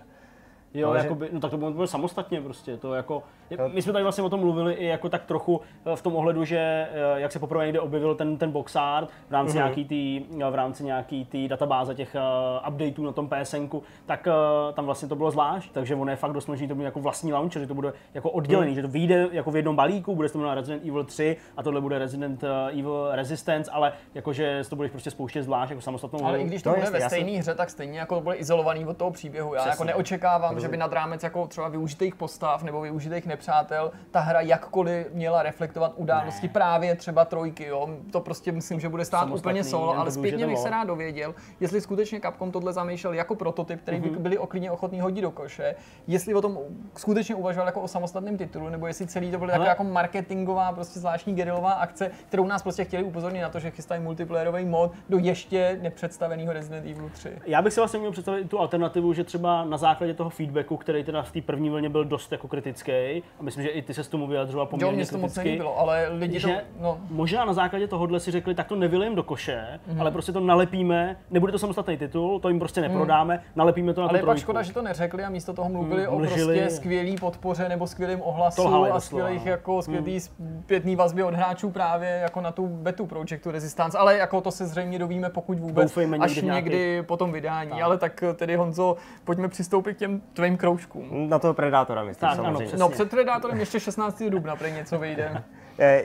Jo, no, jakoby, no tak to bylo samostatně prostě, to jako, my jsme tady vlastně o tom mluvili i jako tak trochu eh, v tom ohledu, že eh, jak se poprvé někde objevil ten, ten box art v rámci uh-huh. nějaký tý, eh, v rámci nějaký tý databáze těch uh, updateů na tom PSNku, tak uh, tam vlastně to bylo zvlášť, takže ono je fakt dost možný to bude jako vlastní launcher, že to bude jako oddělený, uh-huh. že to vyjde jako v jednom balíku, bude to jmenovat Resident Evil 3 a tohle bude Resident Evil Resistance, ale jakože to budeš prostě spouštět zvlášť jako samostatnou Ale i když to, to bude ve stejné jsem... hře, tak stejně jako to bude izolovaný od toho příběhu. Já Přesně. jako neočekávám, že by nad rámec jako třeba využitých postav nebo využitých nepřátel ta hra jakkoliv měla reflektovat události ne. právě třeba trojky. Jo? To prostě myslím, že bude stát úplně solo, ale zpětně bych se rád dověděl, jestli skutečně Capcom tohle zamýšlel jako prototyp, který by mhm. byli oklidně ochotní hodit do koše, jestli o tom skutečně uvažoval jako o samostatném titulu, nebo jestli celý to byl jako, jako marketingová, prostě zvláštní gerilová akce, kterou nás prostě chtěli upozornit na to, že chystají multiplayerový mod do ještě nepředstaveného Resident Evil 3. Já bych si vlastně měl představit tu alternativu, že třeba na základě toho feedbacku feedbacku, který teda v té první vlně byl dost jako kritický. A myslím, že i ty se s tomu vyjadřoval poměrně jo, mě to kriticky. moc nelíbilo, ale lidi že to, no. Možná na základě tohohle si řekli, tak to nevylijeme do koše, mm-hmm. ale prostě to nalepíme, nebude to samostatný titul, to jim prostě neprodáme, mm. nalepíme to na ale tu je pak škoda, že to neřekli a místo toho mluvili mm, o mlžili. prostě skvělý podpoře nebo skvělým ohlasu To a skvělých no. jako skvělý zpětný vazby od hráčů právě jako na tu betu Projectu Resistance, ale jako to se zřejmě dovíme pokud vůbec Doufejme až někdy někdy po tom vydání, Tak. ale tak tedy Honzo, pojďme přistoupit k těm tvým kroužkům. Na toho Predátora, myslím, Tak, ano, samozřejmě. přesně. No před Predátorem ještě 16. dubna prý něco vyjde.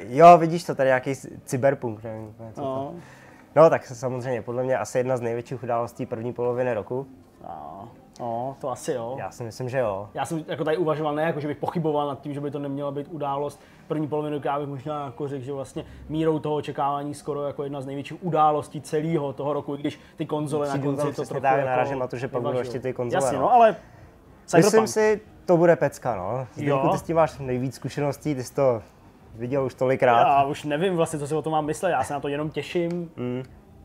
Jo, vidíš to, tady nějaký cyberpunk, nevím, co to. No, No, tak samozřejmě, podle mě asi jedna z největších událostí první poloviny roku. no, no, to asi jo. Já si myslím, že jo. Já jsem jako tady uvažoval, ne jako, že bych pochyboval nad tím, že by to neměla být událost první poloviny roku, já bych možná jako řekl, že vlastně mírou toho očekávání skoro jako jedna z největších událostí celého toho roku, i když ty konzole na Přijdu konci to trochu jako narážím na to, že pak ještě ty konzole, Jasně, no. no, ale Myslím Cyberpunk. si, to bude pecka, no. Zdeňku, Jo. ty s tím máš nejvíc zkušeností, ty jsi to viděl už tolikrát. Já už nevím vlastně, co si o tom mám myslet, já se na to jenom těším. Mm.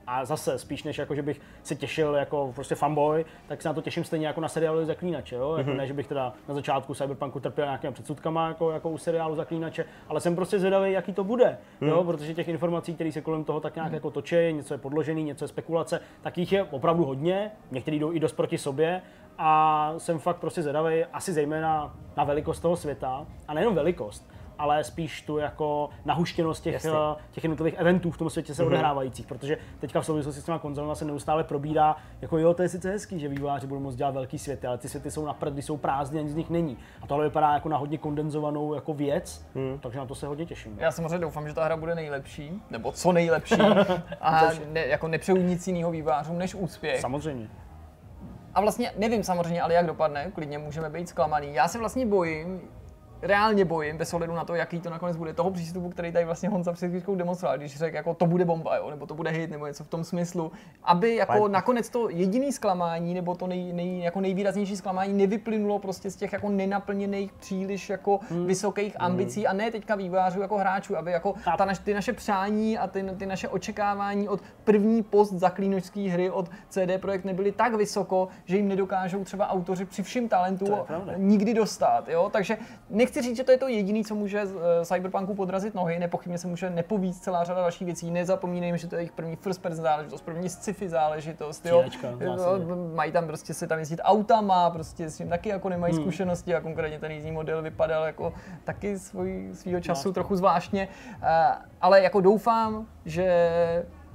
A zase spíš než jako, že bych se těšil jako prostě fanboy, tak se na to těším stejně jako na seriálu Zaklínače. Jo? Mhm. Jako ne, že bych teda na začátku Cyberpunku trpěl nějakými předsudkama jako, jako u seriálu Zaklínače, ale jsem prostě zvědavý, jaký to bude. Mhm. Jo? Protože těch informací, které se kolem toho tak nějak jako točí, něco je podložený, něco je spekulace, tak jich je opravdu hodně, některý jdou i dost proti sobě. A jsem fakt prostě zvědavý, asi zejména na velikost toho světa. A nejenom velikost, ale spíš tu jako nahuštěnost těch, Jasně. eh, těch jednotlivých eventů v tom světě se odehrávajících, protože teďka v souvislosti s těma konzolama se neustále probírá, jako jo, to je sice hezký, že vývojáři budou moct dělat velký světy, ale ty světy jsou na prd, jsou prázdné, ani z nich není. A tohle vypadá jako na hodně kondenzovanou jako věc, takže na to se hodně těším. Já samozřejmě doufám, že ta hra bude nejlepší, nebo co nejlepší, a ne, jako nepřeju nic jiného vývářům než úspěch. Samozřejmě. A vlastně nevím samozřejmě, ale jak dopadne, klidně můžeme být zklamaný. Já se vlastně bojím, reálně bojím, bez ohledu na to, jaký to nakonec bude, toho přístupu, který tady vlastně Honza před chvíličkou demonstroval, když řekl, jako to bude bomba, jo, nebo to bude hit, nebo něco v tom smyslu, aby jako Ale- nakonec to jediný zklamání, nebo to nej, nej, jako nejvýraznější zklamání nevyplynulo prostě z těch jako nenaplněných příliš jako Hmm. vysokých ambicí a ne teďka vývářů jako hráčů, aby jako ta naš, ty naše přání a ty, ty naše očekávání od první post zaklínočské hry od CD Projekt nebyly tak vysoko, že jim nedokážou třeba autoři při všem talentu nikdy dostat. Jo? Takže nechci říct, že to je to jediné, co může eh, Cyberpunku podrazit nohy, nepochybně se může nepovíct celá řada dalších věcí. Nezapomínejme, že to je jejich první first person záležitost, první sci-fi záležitost. Jo? Jo, zásadě. mají tam prostě se tam jezdit autama, prostě s tím taky jako nemají Hmm. zkušenosti a konkrétně ten jízdní model vypadal jako taky svůj, svýho času Zvláštní. trochu zvláštně. Eh, Ale jako doufám, že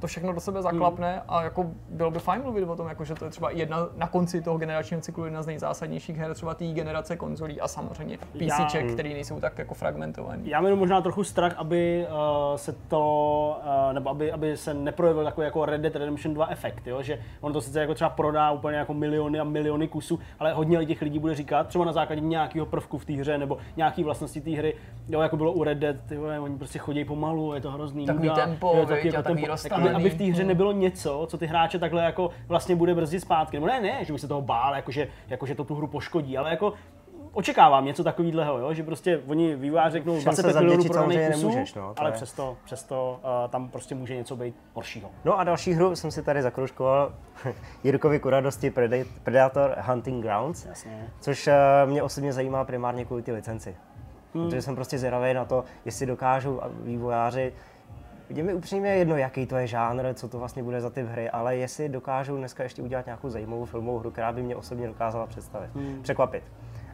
to všechno do sebe zaklapne Hmm. a jako bylo by fajn mluvit o tom, jako že to je třeba jedna na konci toho generačního cyklu jedna z nejzásadnějších her třeba té generace konzolí a samozřejmě PCček, Já- který nejsou tak jako fragmentovaný. Já mám možná trochu strach, aby uh, se to, uh, nebo aby, aby se neprojevil takový jako Red Dead Redemption 2 efekt, jo? že on to sice jako třeba prodá úplně jako miliony a miliony kusů, ale hodně těch lidí bude říkat, třeba na základě nějakého prvku v té hře nebo nějaký vlastnosti té hry, jo, jako bylo u Red Dead, vole, oni prostě chodí pomalu, je to hrozný. Takový nuda, tempo, jo, takový Tak roztahaný. Aby, aby v té hře nebylo něco, co ty hráče takhle jako vlastně bude brzdit zpátky. Nebo ne, ne, že bych se toho bál, jakože, jakože to tu hru poškodí, ale jako očekávám něco takového, jo? že prostě oni vývář řeknou Všem se 25 milionů prodaných samozřejmě kusů, nemůžeš, no, to ale je. přesto, přesto uh, tam prostě může něco být horšího. No a další hru jsem si tady zakroužkoval. Jirkovi ku radosti Preda- Predator Hunting Grounds, Jasně. což eh, mě osobně zajímá primárně kvůli ty licenci. Hmm. Protože jsem prostě zvědavý na to, jestli dokážou vývojáři je mi upřímně jedno, jaký to je žánr, co to vlastně bude za typ hry, ale jestli dokážou dneska ještě udělat nějakou zajímavou filmovou hru, která by mě osobně dokázala představit, hmm. překvapit.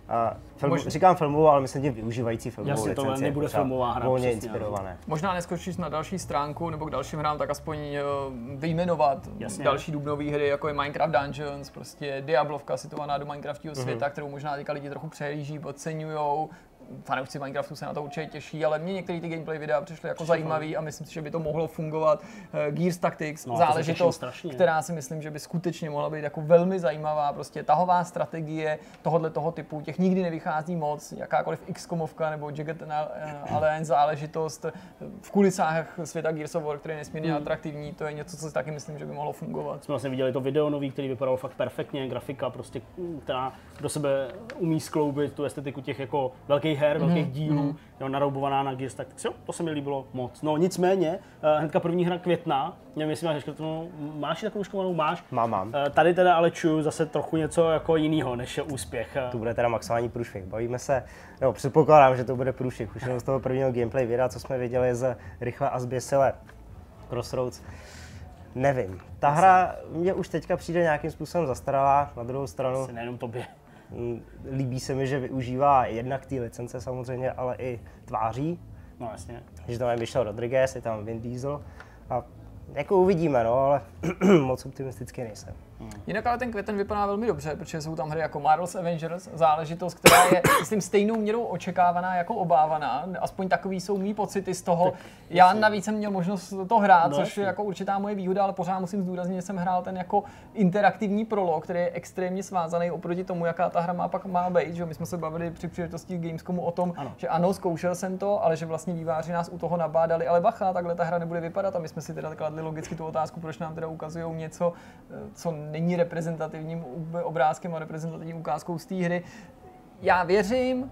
A film, Říkám filmovou, ale myslím, že využívající filmovou Jasně, tohle nebude filmová hra, Volně přesně, no. inspirované. Možná neskočíš na další stránku nebo k dalším hrám, tak aspoň eh, vyjmenovat Jasně. další dubnové hry, jako je Minecraft Dungeons, prostě Diablovka situovaná do Mhm. Minecraftového světa, kterou možná teďka lidi trochu přehlíží, podceňujou. Fanoušci Minecraftu se na to určitě těší, ale mě některé ty gameplay videa přišly jako zajímavý a myslím si, že by to mohlo fungovat. Eh, Gears Tactics, No, záležitost, která si myslím, že by skutečně mohla být jako velmi zajímavá. Prostě tahová strategie tohohle toho typu, těch nikdy nevychází moc, jakákoliv XCOMovka nebo Jagged Alliance záležitost v kulisách světa Gears of War, který je nesmírně Hmm. atraktivní, to je něco, co si taky myslím, že by mohlo fungovat. Jsme vlastně viděli to video nový, který vypadalo fakt perfektně, grafika prostě, která do sebe umí skloubit tu estetiku těch jako velkých velkých her, mm-hmm. velkých dílů, mm-hmm. jo, naroubovaná na Gears, tak jo, to se mi líbilo moc. No nicméně, uh, hnedka první hra května, nevím, jestli máš škrtnou, máš ji takovou škovanou, máš? Mám, mám. Uh, tady teda ale čuju zase trochu něco jako jiného, než je úspěch. To bude teda maximální průšvih. Bavíme se, no předpokládám, že to bude průšvih. Už jenom z toho prvního gameplay videa, co jsme viděli z rychle a zběsile Crossroads. Nevím. Ta hra mě už teďka přijde nějakým způsobem zastaralá, na druhou stranu. Asi nejenom tobě. Mm, líbí se mi, že využívá jednak ty licence samozřejmě, ale i tváří. No jasně. Že tam je vyšel Rodriguez, je tam Vin Diesel a jako uvidíme, no, ale moc optimisticky nejsem. Hmm. Jinak ale ten květen vypadá velmi dobře, protože jsou tam hry jako Marvel's Avengers, záležitost, která je, myslím, stejnou měrou očekávaná jako obávaná. Aspoň takový jsou mý pocity z toho. Tak, Já navíc jsem měl možnost to hrát, no, což je jako určitá moje výhoda, ale pořád musím zdůraznit, že jsem hrál ten jako interaktivní prolog, který je extrémně svázaný oproti tomu, jaká ta hra má pak má být. Že my jsme se bavili při příležitosti Gamescomu o tom, ano. že ano, zkoušel jsem to, ale že vlastně výváři nás u toho nabádali, ale bacha, takhle ta hra nebude vypadat a my jsme si teda kladli logicky tu otázku, proč nám teda ukazují něco, eh, co není reprezentativním obrázkem a reprezentativní ukázkou z té hry. Já věřím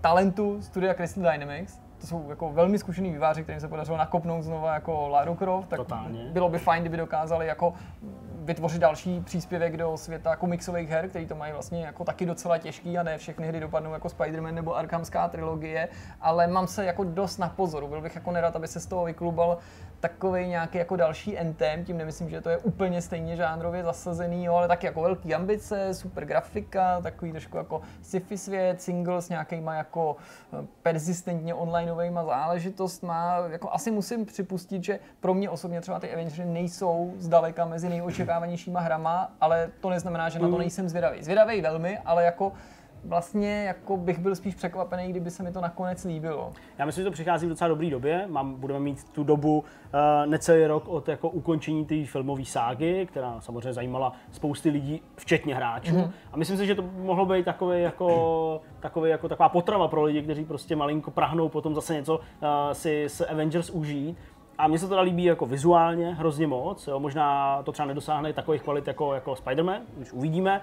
talentu studia Crystal Dynamics, to jsou jako velmi zkušený výváři, kterým se podařilo nakopnout znova jako Lara Croft, tak Totálně. bylo by fajn, kdyby dokázali jako vytvořit další příspěvek do světa komiksových her, který to mají vlastně jako taky docela těžký a ne všechny hry dopadnou jako Spider-Man nebo Arkhamská trilogie, ale mám se jako dost na pozoru. Byl bych jako nerad, aby se z toho vyklubal takový nějaký jako další entem, tím nemyslím, že to je úplně stejně žánrově zasazený, jo, ale taky jako velký ambice, super grafika, takový trošku jako sci-fi svět, single s nějakýma jako eh, persistentně onlineovými záležitostma. Jako asi musím připustit, že pro mě osobně třeba ty Avengers nejsou zdaleka mezi nejočekávanějšíma hrama, ale to neznamená, že na to mm. nejsem zvědavý. Zvědavý velmi, ale jako vlastně jako bych byl spíš překvapený, kdyby se mi to nakonec líbilo. Já myslím, že to přichází v docela dobré době. Mám, budeme mít tu dobu uh, necelý rok od jako ukončení té filmové ságy, která samozřejmě zajímala spousty lidí, včetně hráčů. Mm-hmm. A myslím si, že to mohlo být takový jako, takový jako taková potrava pro lidi, kteří prostě malinko prahnou potom zase něco uh, si s Avengers užít. A mně se to líbí jako vizuálně hrozně moc. Jo. Možná to třeba nedosáhne takových kvalit jako, jako Spider-Man, už uvidíme,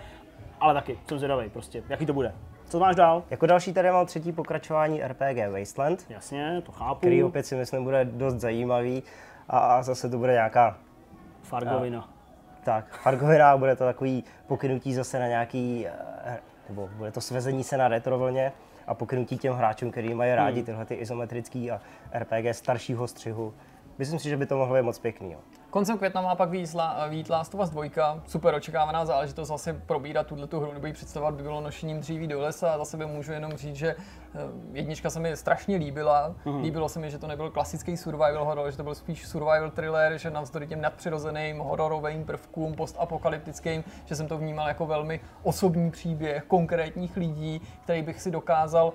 ale taky jsem zvědavý prostě, jaký to bude. Co máš dál? Jako další tady mám třetí pokračování RPG Wasteland. Jasně, to chápu. Který opět si myslím bude dost zajímavý a, a zase to bude nějaká... Fargovina. A, tak, Fargovina, bude to takový pokynutí zase na nějaký, eh, nebo bude to svezení se na retro vlně a pokynutí těm hráčům, kteří mají rádi hmm. tyhle ty izometrický a RPG staršího střihu. Myslím si, že by to mohlo být moc pěkný. Jo. Koncem května má pak výjít Last of Us 2, super očekávaná záležitost, zase probírat tuhle tu hru nebo ji představovat by bylo nošením dříví do lesa a za sebe můžu jenom říct, že eh, jednička se mi strašně líbila. Mm-hmm. Líbilo se mi, že to nebyl klasický survival horror, že to byl spíš survival thriller, že navzdory těm nadpřirozeným hororovým prvkům, postapokalyptickým, že jsem to vnímal jako velmi osobní příběh konkrétních lidí, který bych si dokázal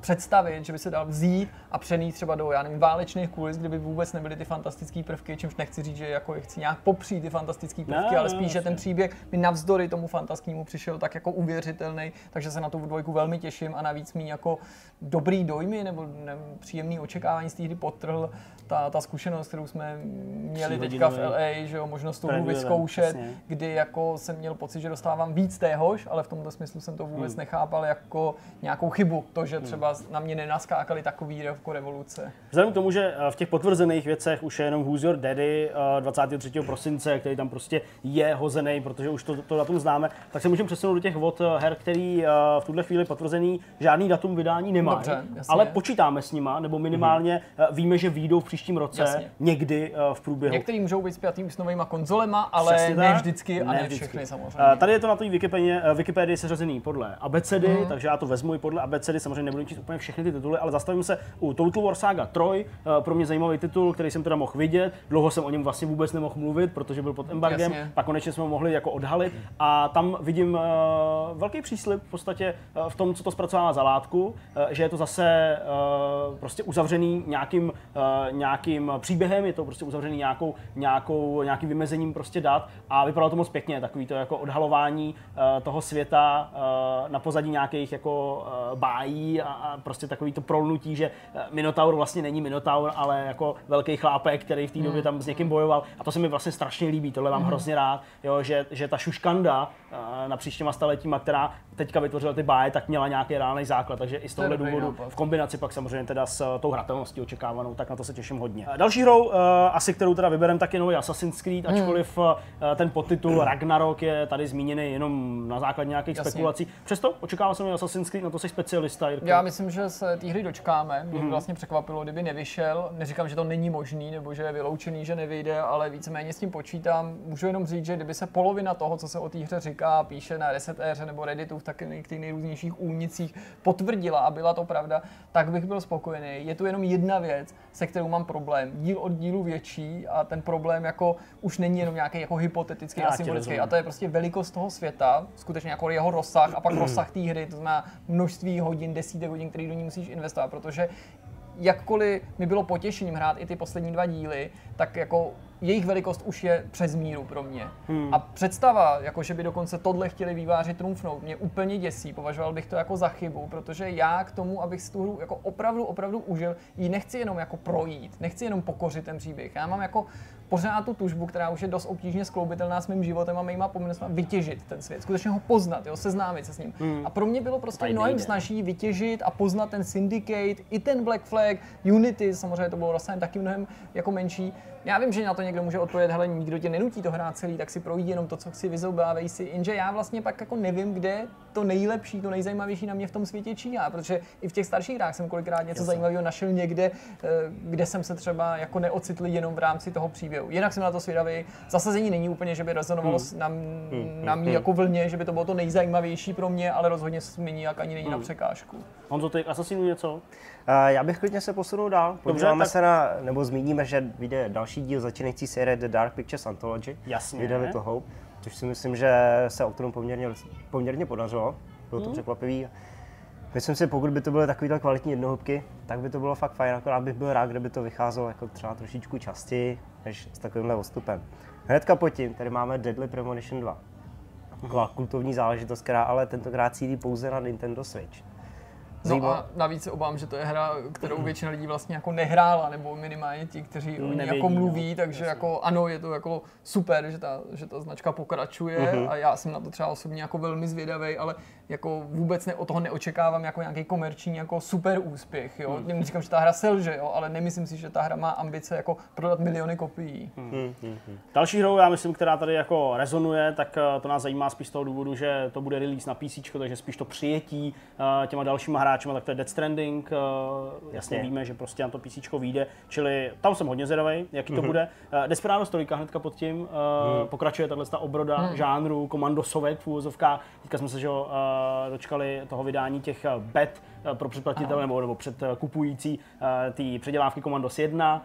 představit, že by se dal vzít a přenít třeba do, já nevím, válečných kulis, kde by vůbec nebyly ty fantastické prvky, čímž nechci říct, že jako je chci nějak popřít ty fantastické prvky, no, ale spíš, že ten příběh mi navzdory tomu fantastickému přišel tak jako uvěřitelný, takže se na tu dvojku velmi těším a navíc mi jako dobrý dojmy nebo ne, příjemný očekávání z té hry potrhl ta, ta zkušenost, kterou jsme měli teďka v LA, že jo, možnost to vyzkoušet, jasně. kdy jako jsem měl pocit, že dostávám víc téhož, ale v tomto smyslu jsem to vůbec hmm. nechápal jako nějakou chybu, to, že třeba na mě nenaskákali takový jako revoluce. Vzhledem k tomu, že eh, v těch potvrzených věcech už je jenom Who's Your Daddy 23. Eh, prosince, který tam prostě je hozený, protože už to, to datum známe, tak se můžeme přesunout do těch vod eh, her, který v tuhle chvíli potvrzený žádný datum vydání nemá. Dobře, ale počítáme s nima, nebo minimálně mm-hmm. víme, že výjdou v příštím roce, jasně. někdy v průběhu. Některý můžou být spjatý s novými konzolema, ale Přesně ne vždycky a ne, ne všechny samozřejmě. Tady je to na té Wikipedii, Wikipedii seřazený podle abecedy, mm. takže já to vezmu i podle abecedy, samozřejmě nebudu číst úplně všechny ty tituly, ale zastavím se u Total War Saga 3, eh, pro mě zajímavý titul, který jsem teda mohl vidět. Dlouho jsem o něm vlastně vůbec nemohl mluvit, protože byl pod embargem, Jasně. pak konečně jsme ho mohli jako odhalit a tam vidím uh, velký příslip v podstatě uh, v tom, co to zpracovává za látku, uh, že je to zase uh, prostě uzavřený nějakým, uh, nějakým příběhem, je to prostě uzavřený nějakou, nějakou, nějakým vymezením prostě dat a vypadalo to moc pěkně, takový to jako odhalování uh, toho světa uh, na pozadí nějakých jako uh, bájí a, a prostě takový to prolnutí, že Minotaur vlastně není Minotaur, ale jako velký chlápek, který v té době hmm. tam s někým bojoval a to se mi vlastně strašně líbí, tohle mám mm. hrozně rád, jo, že, že ta šuškanda uh, na příštíma staletíma, která teďka vytvořila ty báje, tak měla nějaký reálný základ, takže i z tohohle důvodu v kombinaci pak samozřejmě teda s tou hratelností očekávanou, tak na to se těším hodně. Další hrou, uh, asi kterou teda vyberem, tak je nový Assassin's Creed, hmm. ačkoliv hmm. uh, ten podtitul Ragnarok je tady zmíněný jenom na základě nějakých Jasně. spekulací. Přesto očekával jsem Assassin's Creed, na to jsi specialista. Jirko. Já myslím, že se té hry dočkáme. Mě hmm. vlastně překvapilo, kdyby nevyšel. Neříkám, že to není možný, nebo že je vyloučený, že nevyjde, ale víceméně s tím počítám. Můžu jenom říct, že kdyby se polovina toho, co se o té hře říká, píše na Reset Air nebo Redditu v těch nejrůznějších únicích, potvrdila a byla to pravda, tak bych byl spokojený. Je tu jenom jedna věc, se kterou mám problém. Díl od dílu větší a ten problém jako už není jenom nějaký jako hypotetický Já a symbolický. A to je prostě velikost toho světa, skutečně jako jeho rozsah a pak rozsah té hry, to znamená množství hodin, desítek hodin, které do ní musíš investovat, protože jakkoliv mi bylo potěšením hrát i ty poslední dva díly, tak jako jejich velikost už je přes míru pro mě. Hmm. A představa, jako že by dokonce tohle chtěli výváři trumfnout, mě úplně děsí. Považoval bych to jako za chybu, protože já k tomu, abych si tu hru jako opravdu, opravdu užil, ji nechci jenom jako projít, nechci jenom pokořit ten příběh. Já mám jako pořád tu tužbu, která už je dost obtížně skloubitelná s mým životem a mýma povinnostmi, vytěžit ten svět, skutečně ho poznat, jo, seznámit se s ním. Hmm. A pro mě bylo prostě mnohem snažší vytěžit a poznat ten Syndicate, i ten Black Flag, Unity, samozřejmě to bylo rozsahem taky mnohem jako menší. Já vím, že na to někdo může odpovědět, hele, nikdo tě nenutí to hrát celý, tak si projít jenom to, co chci, vyzoubávej si. Jenže já vlastně pak jako nevím, kde to nejlepší, to nejzajímavější na mě v tom světě číhá, protože i v těch starších hrách jsem kolikrát něco Jasně. zajímavého našel někde, eh, kde jsem se třeba jako neocitl jenom v rámci toho příběhu. Jinak jsem na to svědavý. Zasazení není úplně, že by rezonovalo hmm. na, hmm. na mý hmm. jako vlně, že by to bylo to nejzajímavější pro mě, ale rozhodně mi nijak ani není hmm. na překážku. Honzo, ty Assassinu něco? Uh, já bych klidně se posunul dál. Podíváme tak... se na, nebo zmíníme, že vyjde další díl začínající série The Dark Pictures Anthology. Jasně. Vydali to Hope, což si myslím, že se autorům poměrně, poměrně podařilo. Bylo to hmm. překvapivý. Myslím si, pokud by to byly takovýhle kvalitní jednohubky, tak by to bylo fakt fajn, akorát bych byl rád, kdyby to vycházelo jako třeba trošičku častěji, než s takovýmhle odstupem. Hnedka po tím, tady máme Deadly Premonition 2. Taková kultovní záležitost, která ale tentokrát cílí pouze na Nintendo Switch. No a navíc se obávám, že to je hra, kterou většina lidí vlastně jako nehrála, nebo minimálně ti, kteří o ní jako mluví, no, takže jasně. jako ano, je to jako super, že ta, že ta značka pokračuje uh-huh. a já jsem na to třeba osobně jako velmi zvědavý, ale jako vůbec ne, od toho neočekávám jako nějaký komerční jako super úspěch, jo. Hmm. Říkám, že ta hra selže, jo, ale nemyslím si, že ta hra má ambice jako prodat miliony kopií. Hmm. Hmm. Hmm. Další hrou, já myslím, která tady jako rezonuje, tak eh, to nás zajímá spíš z toho důvodu, že to bude release na PC, takže spíš to přijetí uh, těma dalšíma hráčima, tak to je Dead Stranding, uh, jasně víme, že prostě na to PC vyjde, čili tam jsem hodně zvědavý, jaký to hmm. bude. Desperados 3 hnedka pod tím, hmm. pokračuje tahle obroda hmm. žánru, komandosovek v úvozovkách, teďka jsme se, že dočkali toho vydání těch eh, bet eh, pro předplatitele nebo, nebo před eh, kupující ty předělávky Commandos 1.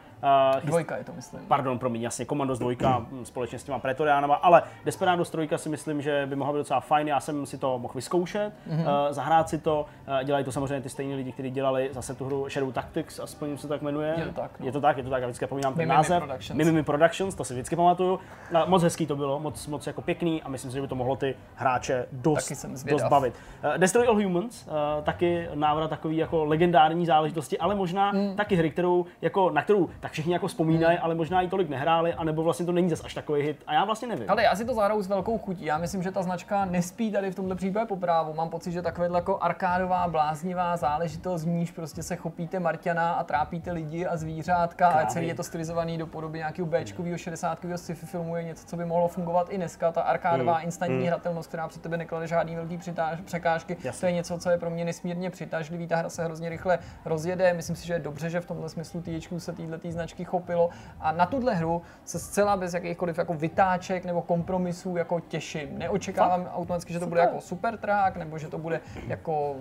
Dvojka je to, myslím. Pardon, promiň, jasně, Commandos 2 mm. společně s těma Pretoriánama, ale Desperados 3 si myslím, že by mohla být docela fajn, já jsem si to mohl vyzkoušet, mm-hmm. zahrát si to, dělají to samozřejmě ty stejní lidi, kteří dělali zase tu hru Shadow Tactics, aspoň se tak jmenuje. Je to tak, no. Je to tak, je to tak, já vždycky pomínám ten název. Productions. Mimimi Productions, to si vždycky pamatuju. Moc hezký to bylo, moc, moc jako pěkný a myslím si, že by to mohlo ty hráče dost, dost bavit. Destroy All Humans, taky návrat takový jako legendární záležitosti, ale možná mm. taky hry, kterou, jako, na kterou tak všichni jako vzpomínají, mm. ale možná i tolik nehráli, anebo vlastně to není zas až takový hit. A já vlastně nevím. Ale já si to zahraju s velkou chutí. Já myslím, že ta značka nespí tady v tomto případě po právu. Mám pocit, že taková jako arkádová, bláznivá záležitost, z níž prostě se chopíte Marťana a trápíte lidi a zvířátka Krávy. a celý je to stylizovaný do podoby nějakého Bčkového 60 sci-fi filmu je něco, co by mohlo fungovat i dneska. Ta arkádová mm. instantní mm. hratelnost, která před tebe neklade žádný velký překážky, Jasně. to je něco, co je pro mě nesmírně přitažlivý. Ta hra se hrozně rychle rozjede. Myslím si, že je dobře, že v tomhle smyslu THQ se této značky chopilo. A na tuhle hru se zcela bez jakýchkoliv jako vytáček nebo kompromisů jako těším. Neočekávám Fakt? automaticky, že to bude jako super track, nebo že to bude jako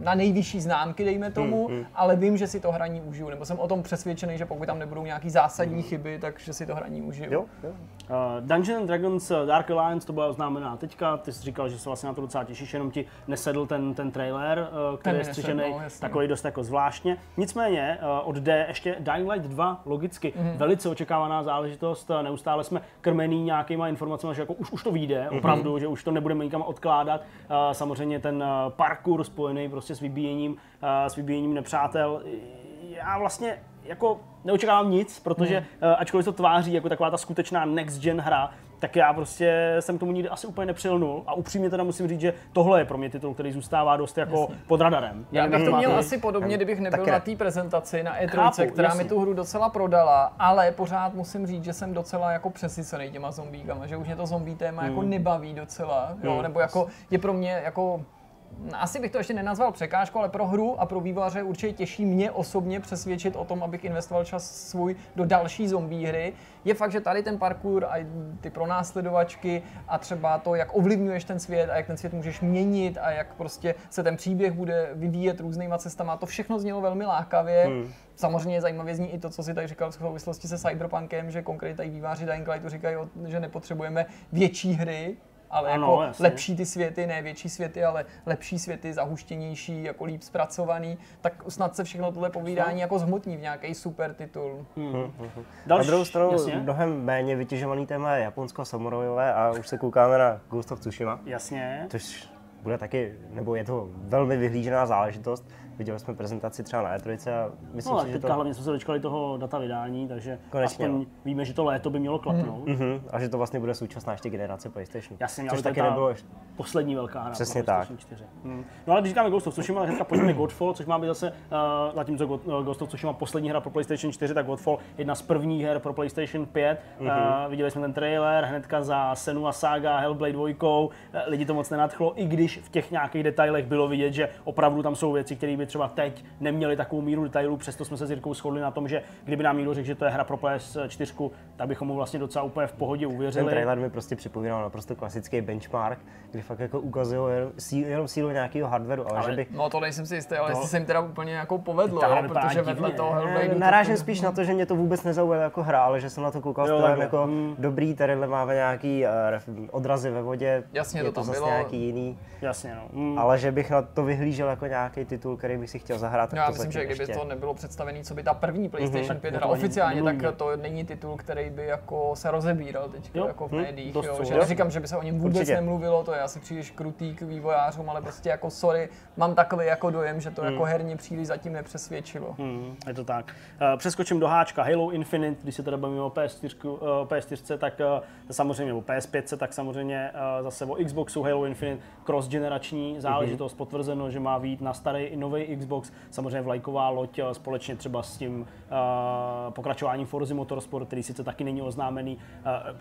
na nejvyšší známky, dejme tomu, hmm, hmm. ale vím, že si to hraní užiju, nebo jsem o tom přesvědčený, že pokud tam nebudou nějaký zásadní hmm. chyby, takže si to hraní užiju. Jo, jo. Uh, Dungeons and Dragons uh, Dark Alliance, to byla oznámená teďka, ty jsi říkal, že se vlastně na to docela těšíš, jenom ti nesedl ten, ten trailer, uh, který ten je střižený no, takový dost jako zvláštně. Nicméně uh, od D ještě Dying Light 2, logicky, mm-hmm. velice očekávaná záležitost, neustále jsme krmený nějakýma informacemi, že jako už, už to vyjde, mm-hmm. opravdu, že už to nebudeme nikam odkládat. Uh, samozřejmě ten parkour spojený prostě s vybíjením, uh, s vybíjením nepřátel, já vlastně jako neočekávám nic, protože hmm. ačkoliv to tváří jako taková ta skutečná next gen hra, tak já prostě jsem tomu nikdy asi úplně nepřilnul a upřímně teda musím říct, že tohle je pro mě titul, který zůstává dost jako jasně. pod radarem. Já bych to měl asi podobně, kdybych nebyl na té prezentaci na E3, Chápu, která jasně. mi tu hru docela prodala, ale pořád musím říct, že jsem docela jako přesycený těma zombíkama, že už mě to zombí téma jako hmm. jako nebaví docela, jo, hmm. nebo jako je pro mě jako asi bych to ještě nenazval překážkou, ale pro hru a pro vývojáře určitě těší mě osobně přesvědčit o tom, abych investoval čas svůj do další zombie hry. Je fakt, že tady ten parkour a ty pronásledovačky a třeba to, jak ovlivňuješ ten svět a jak ten svět můžeš měnit a jak prostě se ten příběh bude vyvíjet různýma cestama, to všechno znělo velmi lákavě. Hmm. Samozřejmě zajímavě zní i to, co si tady říkal v souvislosti se Cyberpunkem, že konkrétně tady výváři Dying Lightu říkají, že nepotřebujeme větší hry, ale ano, jako jasně. lepší ty světy, ne větší světy, ale lepší světy, zahuštěnější, jako líp zpracovaný, tak snad se všechno tohle povídání jako zhmotní v nějaký super titul. Hmm. Hmm. Další, na druhou stranu jasně. mnohem méně vytěžovaný téma je Japonsko samurajové a už se koukáme na Ghost of Tsushima. Jasně. Což bude taky, nebo je to velmi vyhlížená záležitost. Viděli jsme prezentaci třeba na E3 a myslím no, si, že teďka to... hlavně jsme se dočkali toho data vydání, takže Konečně, aspoň no. víme, že to léto by mělo klapnout. Mm. Mm-hmm. A že to vlastně bude současná ještě generace PlayStation. Jasně, Což taky nebylo ještě... poslední velká hra Přesně tak. 4. Mm. No ale když říkáme Ghost of Tsushima, tak pojďme Godfall, což má být zase, uh, zatímco uh, Ghost of Tsushima poslední hra pro PlayStation 4, tak Godfall jedna z prvních her pro PlayStation 5. Mm-hmm. Uh, viděli jsme ten trailer hnedka za Senua Saga, Hellblade 2, uh, lidi to moc nenadchlo, i když v těch nějakých detailech bylo vidět, že opravdu tam jsou věci, které by třeba teď neměli takovou míru detailů, přesto jsme se s Jirkou shodli na tom, že kdyby nám někdo řekl, že to je hra pro PS4, tak bychom mu vlastně docela úplně v pohodě uvěřili. Ten trailer mi prostě připomínal naprosto klasický benchmark, kdy fakt jako ukazují jenom, sílu, jenom sílu nějakého hardwareu, ale, ale že by... No to nejsem si jistý, ale to... jestli se jim teda úplně jako povedlo, jo, protože vedle toho Hellblade... Narážím to... spíš na to, že mě to vůbec nezaujalo jako hra, ale že jsem na to koukal jo, stylem jako hmm. dobrý, tady máme nějaký uh, odrazy ve vodě, Jasně, je to, to zase bylo. nějaký jiný. Jasně, no. Mm. Ale že bych na to vyhlížel jako nějaký titul, který bych si chtěl zahrát, já myslím, že kdyby ještě. to nebylo představený, co by ta první PlayStation mm-hmm. 5 hra oficiálně, tak to není titul, který by jako se rozebíral teď jako v hm, médiích. Hmm, jo, že neříkám, že by se o něm vůbec Určitě. nemluvilo, to je asi příliš krutý k vývojářům, ale prostě jako sorry, mám takový jako dojem, že to mm. jako herně příliš zatím nepřesvědčilo. Mm, je to tak. Uh, přeskočím do háčka Halo Infinite, když se teda bavíme o PS4, uh, PS4 tak uh, samozřejmě o PS5, tak samozřejmě zase o Xboxu Halo Infinite cross-generační záležitost mm-hmm. potvrzeno, že má být na starý i nový Xbox, samozřejmě vlajková loď eh, společně třeba s tím uh, pokračováním Forza Motorsport, který sice taky není oznámený,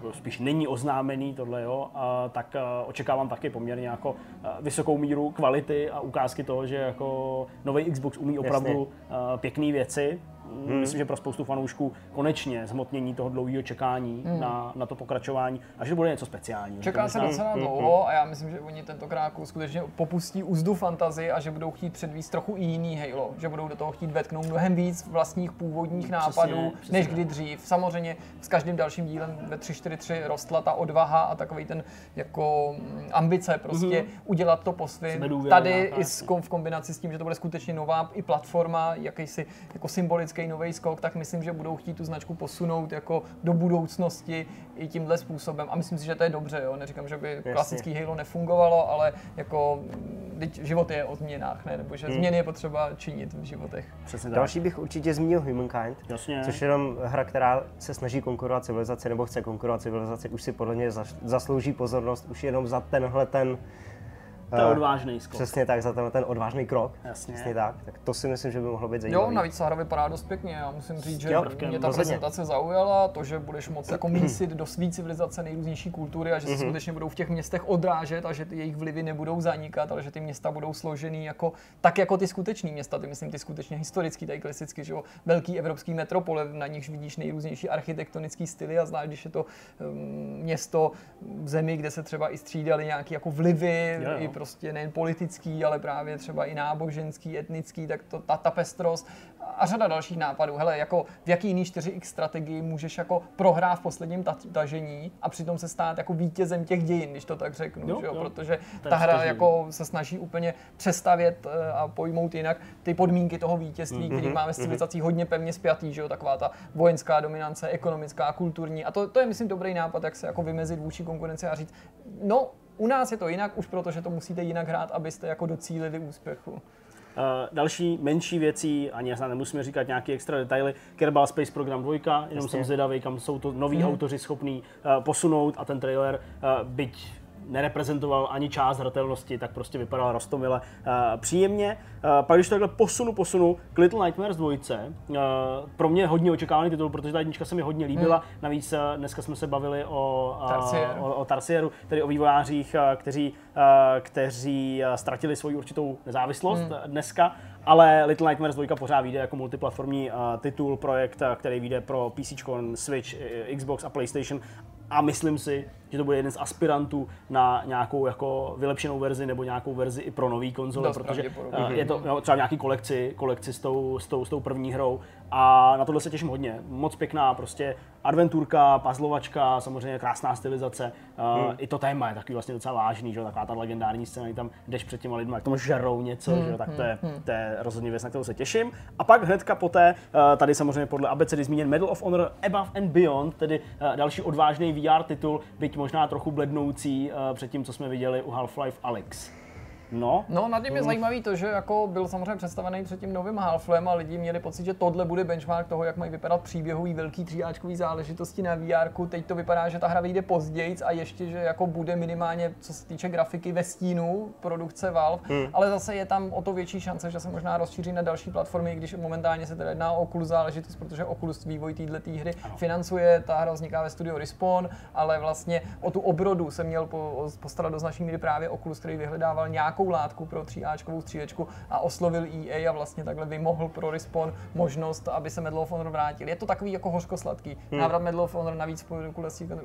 uh, spíš není oznámený tohle, jo, uh, tak uh, očekávám taky poměrně jako uh, vysokou míru kvality a ukázky toho, že jako nový Xbox umí opravdu uh, pěkné věci hmm. myslím, že pro spoustu fanoušků konečně zhmotnění toho dlouhého čekání hmm. na, na to pokračování a že bude něco speciálního. Čeká se docela hmm. dlouho a já myslím, že oni tentokrát skutečně popustí úzdu fantazii a že budou chtít předvíst trochu i jiný Halo, že budou do toho chtít vetknout mnohem víc vlastních původních přesně, nápadů, přesně, než kdy dřív. Samozřejmě s každým dalším dílem ve 343 rostla ta odvaha a takový ten jako mm, ambice prostě hmm. udělat to po svým. Tady i v kombinaci s tím, že to bude skutečně nová i platforma, jakýsi jako symbolický obrovský nový skok, tak myslím, že budou chtít tu značku posunout jako do budoucnosti i tímhle způsobem. A myslím si, že to je dobře, jo. Neříkám, že by Jasně. klasický Halo nefungovalo, ale jako teď život je o změnách, ne? Nebo že hmm. změny je potřeba činit v životech. Přesně Další bych určitě zmínil Humankind, Jasně. což je jenom hra, která se snaží konkurovat civilizaci nebo chce konkurovat civilizaci, už si podle mě zaslouží pozornost, už jenom za tenhle ten to je odvážný skok. Přesně tak, za ten, ten odvážný krok. Jasně. Přesně tak. Tak to si myslím, že by mohlo být zajímavé. Jo, navíc ta hra vypadá dost pěkně. Já musím říct, že jo, mě ta rozhodně. prezentace zaujala, to, že budeš moct jako mísit do své civilizace nejrůznější kultury a že se mm-hmm. skutečně budou v těch městech odrážet a že ty jejich vlivy nebudou zanikat, ale že ty města budou složený jako, tak jako ty skutečné města, ty myslím ty skutečně historický, tady klasicky, že jo, velký evropský metropole, na nichž vidíš nejrůznější architektonický styly a znáš, když je to um, město v zemi, kde se třeba i střídali nějaké jako vlivy, jo, jo. i prostě nejen politický, ale právě třeba i náboženský, etnický, tak to, ta, ta pestrost a řada dalších nápadů. Hele, jako v jaký jiný 4X strategii můžeš jako prohrát v posledním tažení a přitom se stát jako vítězem těch dějin, když to tak řeknu, jo, jo? protože ta hra jako se snaží úplně přestavět eh, a pojmout jinak ty podmínky toho vítězství, mm-hmm, který máme s mhm. civilizací hodně pevně spjatý, že jo, taková ta vojenská dominance, ekonomická, kulturní a to, to je myslím dobrý nápad, jak se jako vymezit vůči konkurenci a říct, no u nás je to jinak, už protože to musíte jinak hrát, abyste jako docílili úspěchu. Uh, další menší věcí, ani já nemusíme říkat nějaké extra detaily, Kerbal Space Program 2, jenom Jasně. jsem zvědavý, kam jsou to noví mm. autoři schopní uh, posunout a ten trailer, uh, byť nereprezentoval ani část hratelnosti, tak prostě vypadal rostomile uh, příjemně. Uh, pak když to takhle posunu, posunu k Little Nightmares 2, uh, pro mě hodně očekávaný titul, protože ta jednička se mi hodně líbila. Hmm. Navíc dneska jsme se bavili o, Tarsier. o, o Tarsieru, tedy o vývojářích, kteří, kteří ztratili svoji určitou nezávislost hmm. dneska. Ale Little Nightmares 2 pořád vyjde jako multiplatformní titul, projekt, který vyjde pro PC, Switch, Xbox a PlayStation a myslím si, že to bude jeden z aspirantů na nějakou jako vylepšenou verzi nebo nějakou verzi i pro nový konzole, protože uh, je to no, třeba nějaký kolekci, kolekci s tou, s, tou, s tou první hrou a na tohle se těším hodně. Moc pěkná prostě adventurka, puzzlovačka, samozřejmě krásná stylizace. Uh, hmm. I to téma je takový vlastně docela vážný, že taková ta legendární scéna, kdy tam jdeš před těma lidmi, jak tomu žerou něco, hmm. že tak to je, hmm. to je rozhodně věc, na kterou se těším. A pak hnedka poté, uh, tady samozřejmě podle abecedy zmíněn Medal of Honor Above and Beyond, tedy uh, další odvážný VR titul, byť možná trochu blednoucí uh, před tím, co jsme viděli u Half-Life Alyx. No. No, nad tím je zajímavý to, že jako byl samozřejmě představený před tím novým half a lidi měli pocit, že tohle bude benchmark toho, jak mají vypadat příběhový velký tříáčkový záležitosti na VR. Teď to vypadá, že ta hra vyjde později a ještě, že jako bude minimálně, co se týče grafiky ve stínu produkce Valve, hmm. ale zase je tam o to větší šance, že se možná rozšíří na další platformy, když momentálně se teda jedná o Oculus záležitost, protože Oculus vývoj této hry ano. financuje, ta hra vzniká ve studiu Respawn, ale vlastně o tu obrodu se měl postarat do značné míry právě Oculus, který vyhledával nějak nějakou látku pro 3Ačkovou střílečku a oslovil EA a vlastně takhle vymohl pro Respawn možnost, aby se Medal of Honor vrátil. Je to takový jako hořko-sladký. Hmm. Návrat Medal of Honor navíc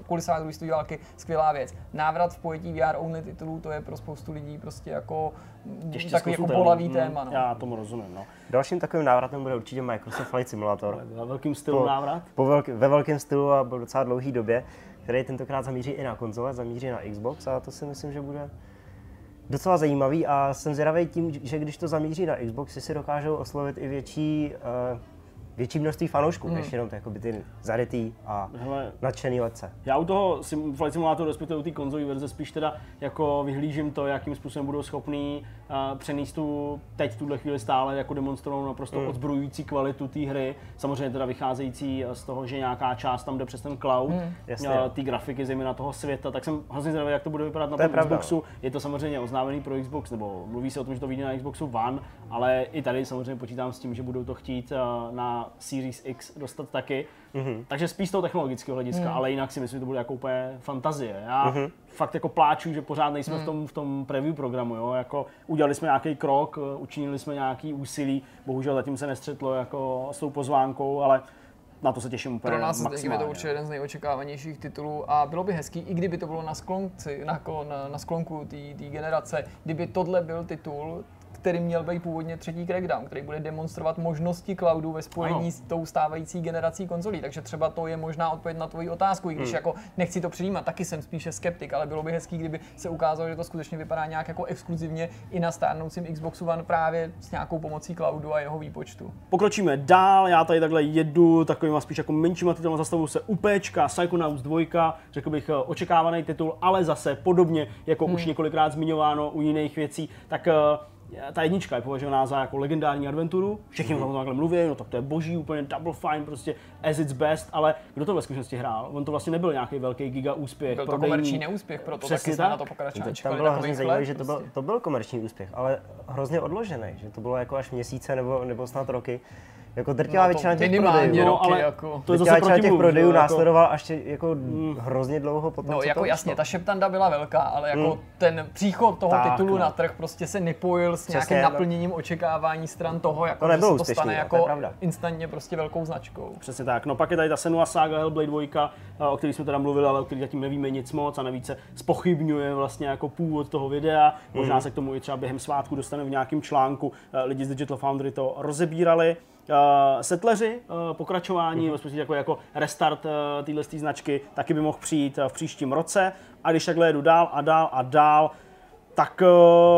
kulisách druhé studiálky, skvělá věc. Návrat v pojetí VR only titulů, to je pro spoustu lidí prostě jako Těžce takový jako bolavý hmm. téma. No. Já tomu rozumím. No. Dalším takovým návratem bude určitě Microsoft Flight Simulator. Ve velkým stylu po, návrat? Po velk, ve velkém stylu a byl docela dlouhý době, který tentokrát zamíří i na konzole, zamíří na Xbox a to si myslím, že bude docela zajímavý a jsem zvědavý tím, že když to zamíří na Xbox, si dokážou oslovit i větší uh, větší množství fanoušků, hmm. než jenom ty, jakoby ty zarytý a Hele, nadšený letce. Já u toho sim, Flight Simulator, respektive u té konzolí verze, spíš teda jako vyhlížím to, jakým způsobem budou schopní uh, přenést tu teď v tuhle chvíli stále jako demonstrovanou naprosto hmm. odzbrojující kvalitu té hry. Samozřejmě teda vycházející z toho, že nějaká část tam jde přes ten cloud, hmm. uh, ty grafiky, zejména toho světa, tak jsem hrozně zvědavý, jak to bude vypadat na to tom pravda. Xboxu. Je to samozřejmě oznámený pro Xbox, nebo mluví se o tom, že to vyjde na Xboxu One, ale i tady samozřejmě počítám s tím, že budou to chtít uh, na Series X dostat taky. Mm-hmm. Takže spíš z toho technologického hlediska, mm. ale jinak si myslím, že to bude jako úplně fantazie. Já mm-hmm. fakt jako pláču, že pořád nejsme mm. v, tom, v tom preview programu. Jo? Jako udělali jsme nějaký krok, učinili jsme nějaký úsilí, bohužel zatím se nestřetlo jako s tou pozvánkou, ale na to se těším úplně Pro nás je to určitě jeden z nejočekávanějších titulů a bylo by hezký, i kdyby to bylo na sklonci, na, na, na sklonku té generace, kdyby tohle byl titul, který měl být původně třetí Crackdown, který bude demonstrovat možnosti cloudu ve spojení ano. s tou stávající generací konzolí. Takže třeba to je možná odpověď na tvoji otázku, i když hmm. jako nechci to přijímat, taky jsem spíše skeptik, ale bylo by hezký, kdyby se ukázalo, že to skutečně vypadá nějak jako exkluzivně i na stárnoucím Xboxu One právě s nějakou pomocí cloudu a jeho výpočtu. Pokročíme dál, já tady takhle jedu takovým spíš jako menšíma titulem zastavu se UPčka, Psychonauts 2, řekl bych eh, očekávaný titul, ale zase podobně jako hmm. už několikrát zmiňováno u jiných věcí, tak eh, ta jednička je považovaná za jako legendární adventuru, všichni mm. o tom takhle mluví, no tak to je boží, úplně double fine, prostě as its best, ale kdo to ve skutečnosti hrál? On to vlastně nebyl nějaký velký giga úspěch. Byl to prodejní. komerční neúspěch, proto Přesně taky tak. na to pokračovali. Tam bylo hrozně zajímavé, že to byl, prostě. to byl komerční úspěch, ale hrozně odložený, že to bylo jako až měsíce nebo, nebo snad roky. Jako drtivá no většina těch prodejů, no, ale jako. to je zase většina těch prodejů jako... následoval až jako mm. hrozně dlouho potom, No jako jasně, ta šeptanda byla velká, ale jako mm. ten příchod toho tak, titulu no. na trh prostě se nepojil s nějakým no. naplněním očekávání stran toho, jako, to že se to stane jako instantně prostě velkou značkou. Přesně tak. No pak je tady ta Senua Saga Hellblade 2, o kterých jsme teda mluvili, ale o kterých zatím nevíme nic moc a navíc se spochybňuje vlastně jako původ toho videa. Možná mm. se k tomu i třeba během svátku dostaneme v nějakém článku. Lidi z Digital Foundry to rozebírali. Uh, setleři, uh, pokračování, mm-hmm. v jako, jako restart uh, téhle značky, taky by mohl přijít uh, v příštím roce. A když takhle jedu dál a dál a dál, tak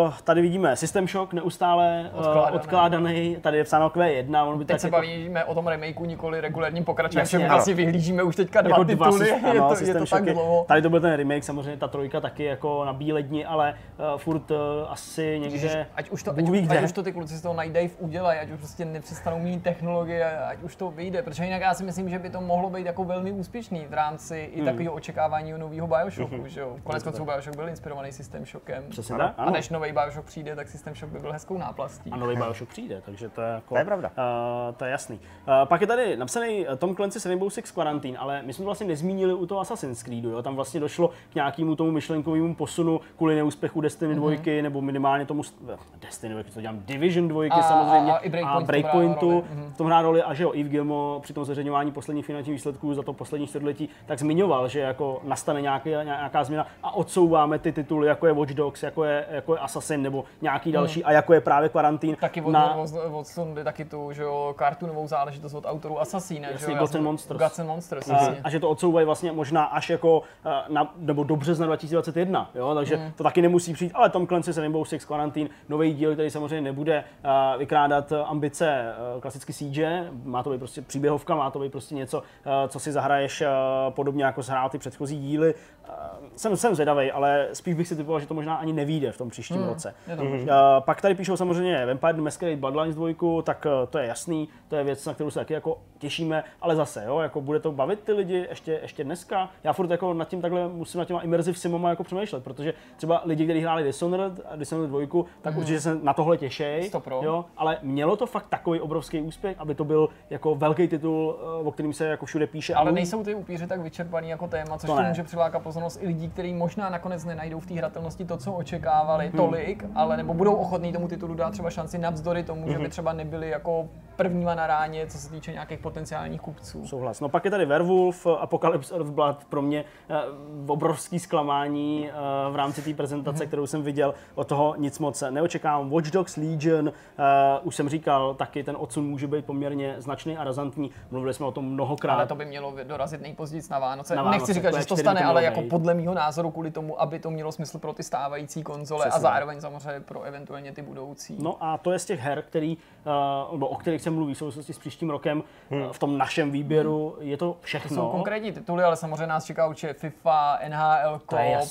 uh, tady vidíme System Shock neustále uh, odkládaný. odkládaný. Tady je psáno Q1. On by Teď tak se jako... bavíme o tom remakeu, nikoli regulárním pokračování, že vlastně vyhlížíme už teďka dva jako tituly, dva, ano, je to, je to tak dlouho. Tady to byl ten remake, samozřejmě ta trojka taky jako na bílé dni, ale uh, furt uh, asi někde Ježiš, ať už to, ať, ví, ať, už to ty kluci z toho Night Dive udělají, ať už prostě nepřestanou mít technologie, ať už to vyjde, protože jinak já si myslím, že by to mohlo být jako velmi úspěšný v rámci hmm. i takového očekávání nového Bioshocku, mm-hmm. že jo. Konec konců Bioshock byl inspirovaný System Shockem. Přesně tak. A než nový Bioshock přijde, tak System Shock by byl hezkou náplastí. A nový Bioshock přijde, takže to je jako... To je pravda. Uh, to je jasný. Uh, pak je tady napsaný Tom Clancy's Rainbow Six Quarantine, ale my jsme to vlastně nezmínili u toho Assassin's Creedu, jo? Tam vlastně došlo k nějakému tomu myšlenkovému posunu kvůli neúspěchu Destiny mm-hmm. 2, nebo minimálně tomu Destiny 2, to dělám Division 2 a, samozřejmě a, a, i Breakpoint a Breakpointu v tom hrá roli a že jo, Yves Gilmo při tom zveřejňování posledních finančních výsledků za to poslední čtvrtletí, tak zmiňoval, že jako nastane nějaký, nějaká změna a odsouváme ty tituly, jako je Watch Dogs, jako je, jako je Assassin nebo nějaký další hmm. a jako je právě Quarantine. Taky od, na... od, od Sundy taky tu, že jo, kartunovou záležitost od autorů Assassina, že jo? Gods and Monsters. Gods and Monsters, a, a, že to odsouvají vlastně možná až jako eh, na, nebo do března 2021, jo? takže hmm. to taky nemusí přijít, ale Tom Clancy's Rainbow Six Quarantine, nový díl, který samozřejmě nebude uh, vykrádat ambice uh, klasicky siege, má to být prostě příběhovka, má to být prostě něco, uh, co si zahraješ podobně jako zhrál ty předchozí díly. Uh, jsem, jsem zvědavý, ale spíš bych si typoval, že to možná ani nevíde v tom příštím hmm. roce. Mm-hmm. Uh, pak tady píšou samozřejmě Vampire the Masquerade Bloodlines 2, tak uh, to je jasný, to je věc, na kterou se taky jako těšíme, ale zase, jo, jako bude to bavit ty lidi ještě, ještě dneska. Já furt jako nad tím takhle musím nad těma immersive simama jako přemýšlet, protože třeba lidi, kteří hráli Dishonored a Dishonored 2, tak mm. určitě se na tohle těší, jo, ale mělo to fakt takový obrovský úspěch, aby to byl jako velký titul, o kterým se jako všude píše. Ale nejsou ty upíři tak vyčerpaný jako téma, což to, to může přilákat pozornost i lidí, kteří možná nakonec nenajdou v té hratelnosti to, co očekávali, hmm. tolik, ale nebo budou ochotní tomu titulu dát třeba šanci navzdory tomu, že by mhm. třeba nebyli jako prvníma na ráně, co se týče nějakých potenciálních kupců. Souhlas. No pak je tady Werewolf, Apocalypse of Blood, pro mě uh, obrovský zklamání uh, v rámci té prezentace, mm-hmm. kterou jsem viděl, od toho nic moc neočekávám. Watch Dogs Legion, uh, už jsem říkal, taky ten odsun může být poměrně značný a razantní. Mluvili jsme o tom mnohokrát. Ale to by mělo dorazit nejpozději na Vánoce. Na Vánoce Nechci říkat, že to stane, ale jako podle mého názoru kvůli tomu, aby to mělo smysl pro ty stávající konzole Přesně. a zároveň samozřejmě pro eventuálně ty budoucí. No a to je z těch her, který, uh, o kterých se mluví v souvislosti s příštím rokem hmm. uh, v tom našem výběru. Hmm. Je to všechno. To jsou konkrétní tituly, ale samozřejmě nás čeká určitě FIFA, NHL,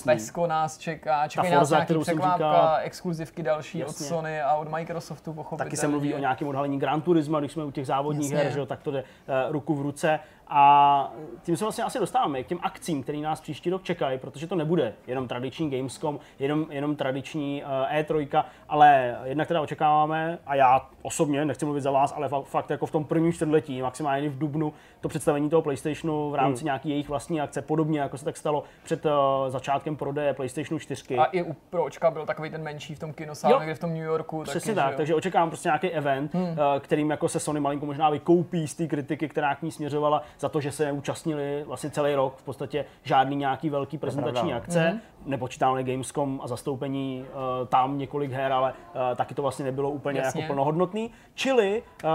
PESCO nás čeká, čekají nás nějaký překvápka, exkluzivky další jasně. od Sony a od Microsoftu pochopitelně. Taky se mluví o nějakém odhalení Gran Turismo, když jsme u těch závodních jasně. her, že jo, tak to jde uh, ruku v ruce. A tím se vlastně asi dostáváme k těm akcím, které nás příští rok čekají, protože to nebude jenom tradiční Gamescom, jenom, jenom tradiční uh, E3, ale jednak teda očekáváme, a já osobně, nechci mluvit za vás, ale fakt jako v tom prvním čtvrtletí, maximálně v Dubnu, to představení toho PlayStationu v rámci hmm. nějaké jejich vlastní akce, podobně jako se tak stalo před uh, začátkem prodeje PlayStationu 4. A i u Pročka byl takový ten menší v tom kinosále, někde v tom New Yorku. Přesně taky, tak, takže očekávám prostě nějaký event, hmm. uh, kterým jako se Sony malinko možná vykoupí z té kritiky, která k ní směřovala za to, že se neúčastnili vlastně celý rok v podstatě žádný nějaký velký prezentační akce. Mm-hmm. Nepočítáme Gamescom a zastoupení uh, tam několik her, ale uh, taky to vlastně nebylo úplně Jasně. jako plnohodnotný. Čili uh,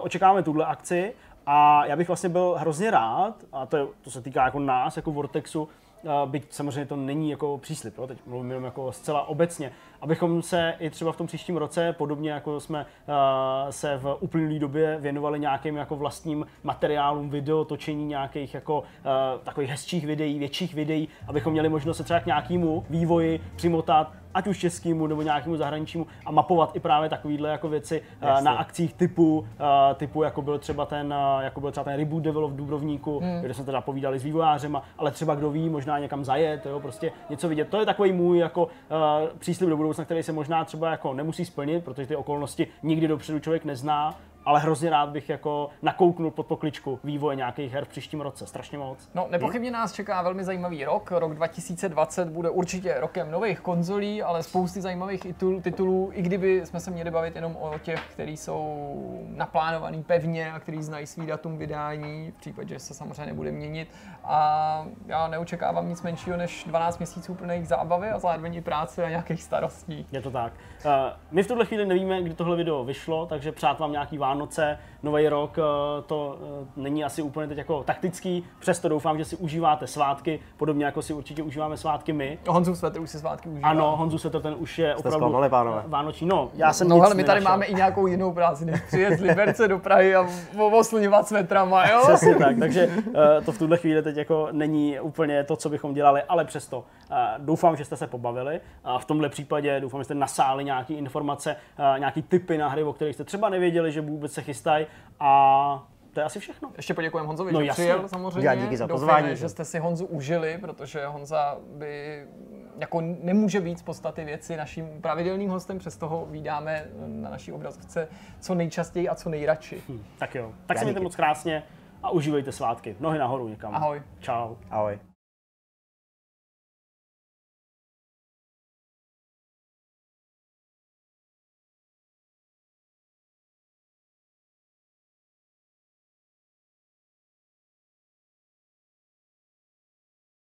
očekáváme tuhle akci a já bych vlastně byl hrozně rád, a to, je, to se týká jako nás, jako Vortexu, byť samozřejmě to není jako příslip, jo? teď mluvím jenom jako zcela obecně, abychom se i třeba v tom příštím roce, podobně jako jsme uh, se v uplynulé době věnovali nějakým jako vlastním materiálům, video, točení nějakých jako uh, takových hezčích videí, větších videí, abychom měli možnost se třeba k nějakému vývoji přimotat, ať už českému nebo nějakému zahraničnímu a mapovat i právě takovéhle jako věci uh, na akcích typu, typu jako byl třeba ten, jako byl třeba ten Reboot Devil v Dubrovníku, hmm. kde jsme teda povídali s vývojářem, ale třeba kdo ví, možná někam zajet, jo, prostě něco vidět. To je takový můj jako uh, příslip do budoucna, který se možná třeba jako nemusí splnit, protože ty okolnosti nikdy dopředu člověk nezná, ale hrozně rád bych jako nakouknul pod pokličku vývoje nějakých her v příštím roce. Strašně moc. No, nepochybně nás čeká velmi zajímavý rok. Rok 2020 bude určitě rokem nových konzolí, ale spousty zajímavých titulů, i kdyby jsme se měli bavit jenom o těch, který jsou naplánovaný pevně a který znají svý datum vydání, v případě, že se samozřejmě nebude měnit. A já neočekávám nic menšího než 12 měsíců plných zábavy a zároveň práce a nějakých starostí. Je to tak. Uh, my v tuhle chvíli nevíme, kdy tohle video vyšlo, takže přát vám nějaký Vánoce, Nový rok, uh, to uh, není asi úplně teď jako taktický, přesto doufám, že si užíváte svátky, podobně jako si určitě užíváme svátky my. Honzu Svetr už si svátky užívá. Ano, Honzu Svetr ten už je Jste opravdu zklamali, pánové. vánoční. No, já jsem no, nic ale my tady nenašel. máme i nějakou jinou práci, než přijet z Liberce do Prahy a oslňovat svetrama, jo? Přesně tak, takže uh, to v tuhle chvíli teď jako není úplně to, co bychom dělali, ale přesto doufám, že jste se pobavili. V tomhle případě doufám, že jste nasáli nějaké informace, nějaké typy na hry, o kterých jste třeba nevěděli, že vůbec se chystají a to je asi všechno. Ještě poděkujeme Honzovi, no, že jasně. přijel samozřejmě. Já díky za pozvání. Doufáme, že jste si Honzu užili, protože Honza by jako nemůže být z podstaty věci naším pravidelným hostem, přesto ho vydáme na naší obrazovce co nejčastěji a co nejradši. Hm, tak jo, tak Já se mějte moc krásně a užívejte svátky. Nohy nahoru někam. Ahoj. Čau. Ahoj.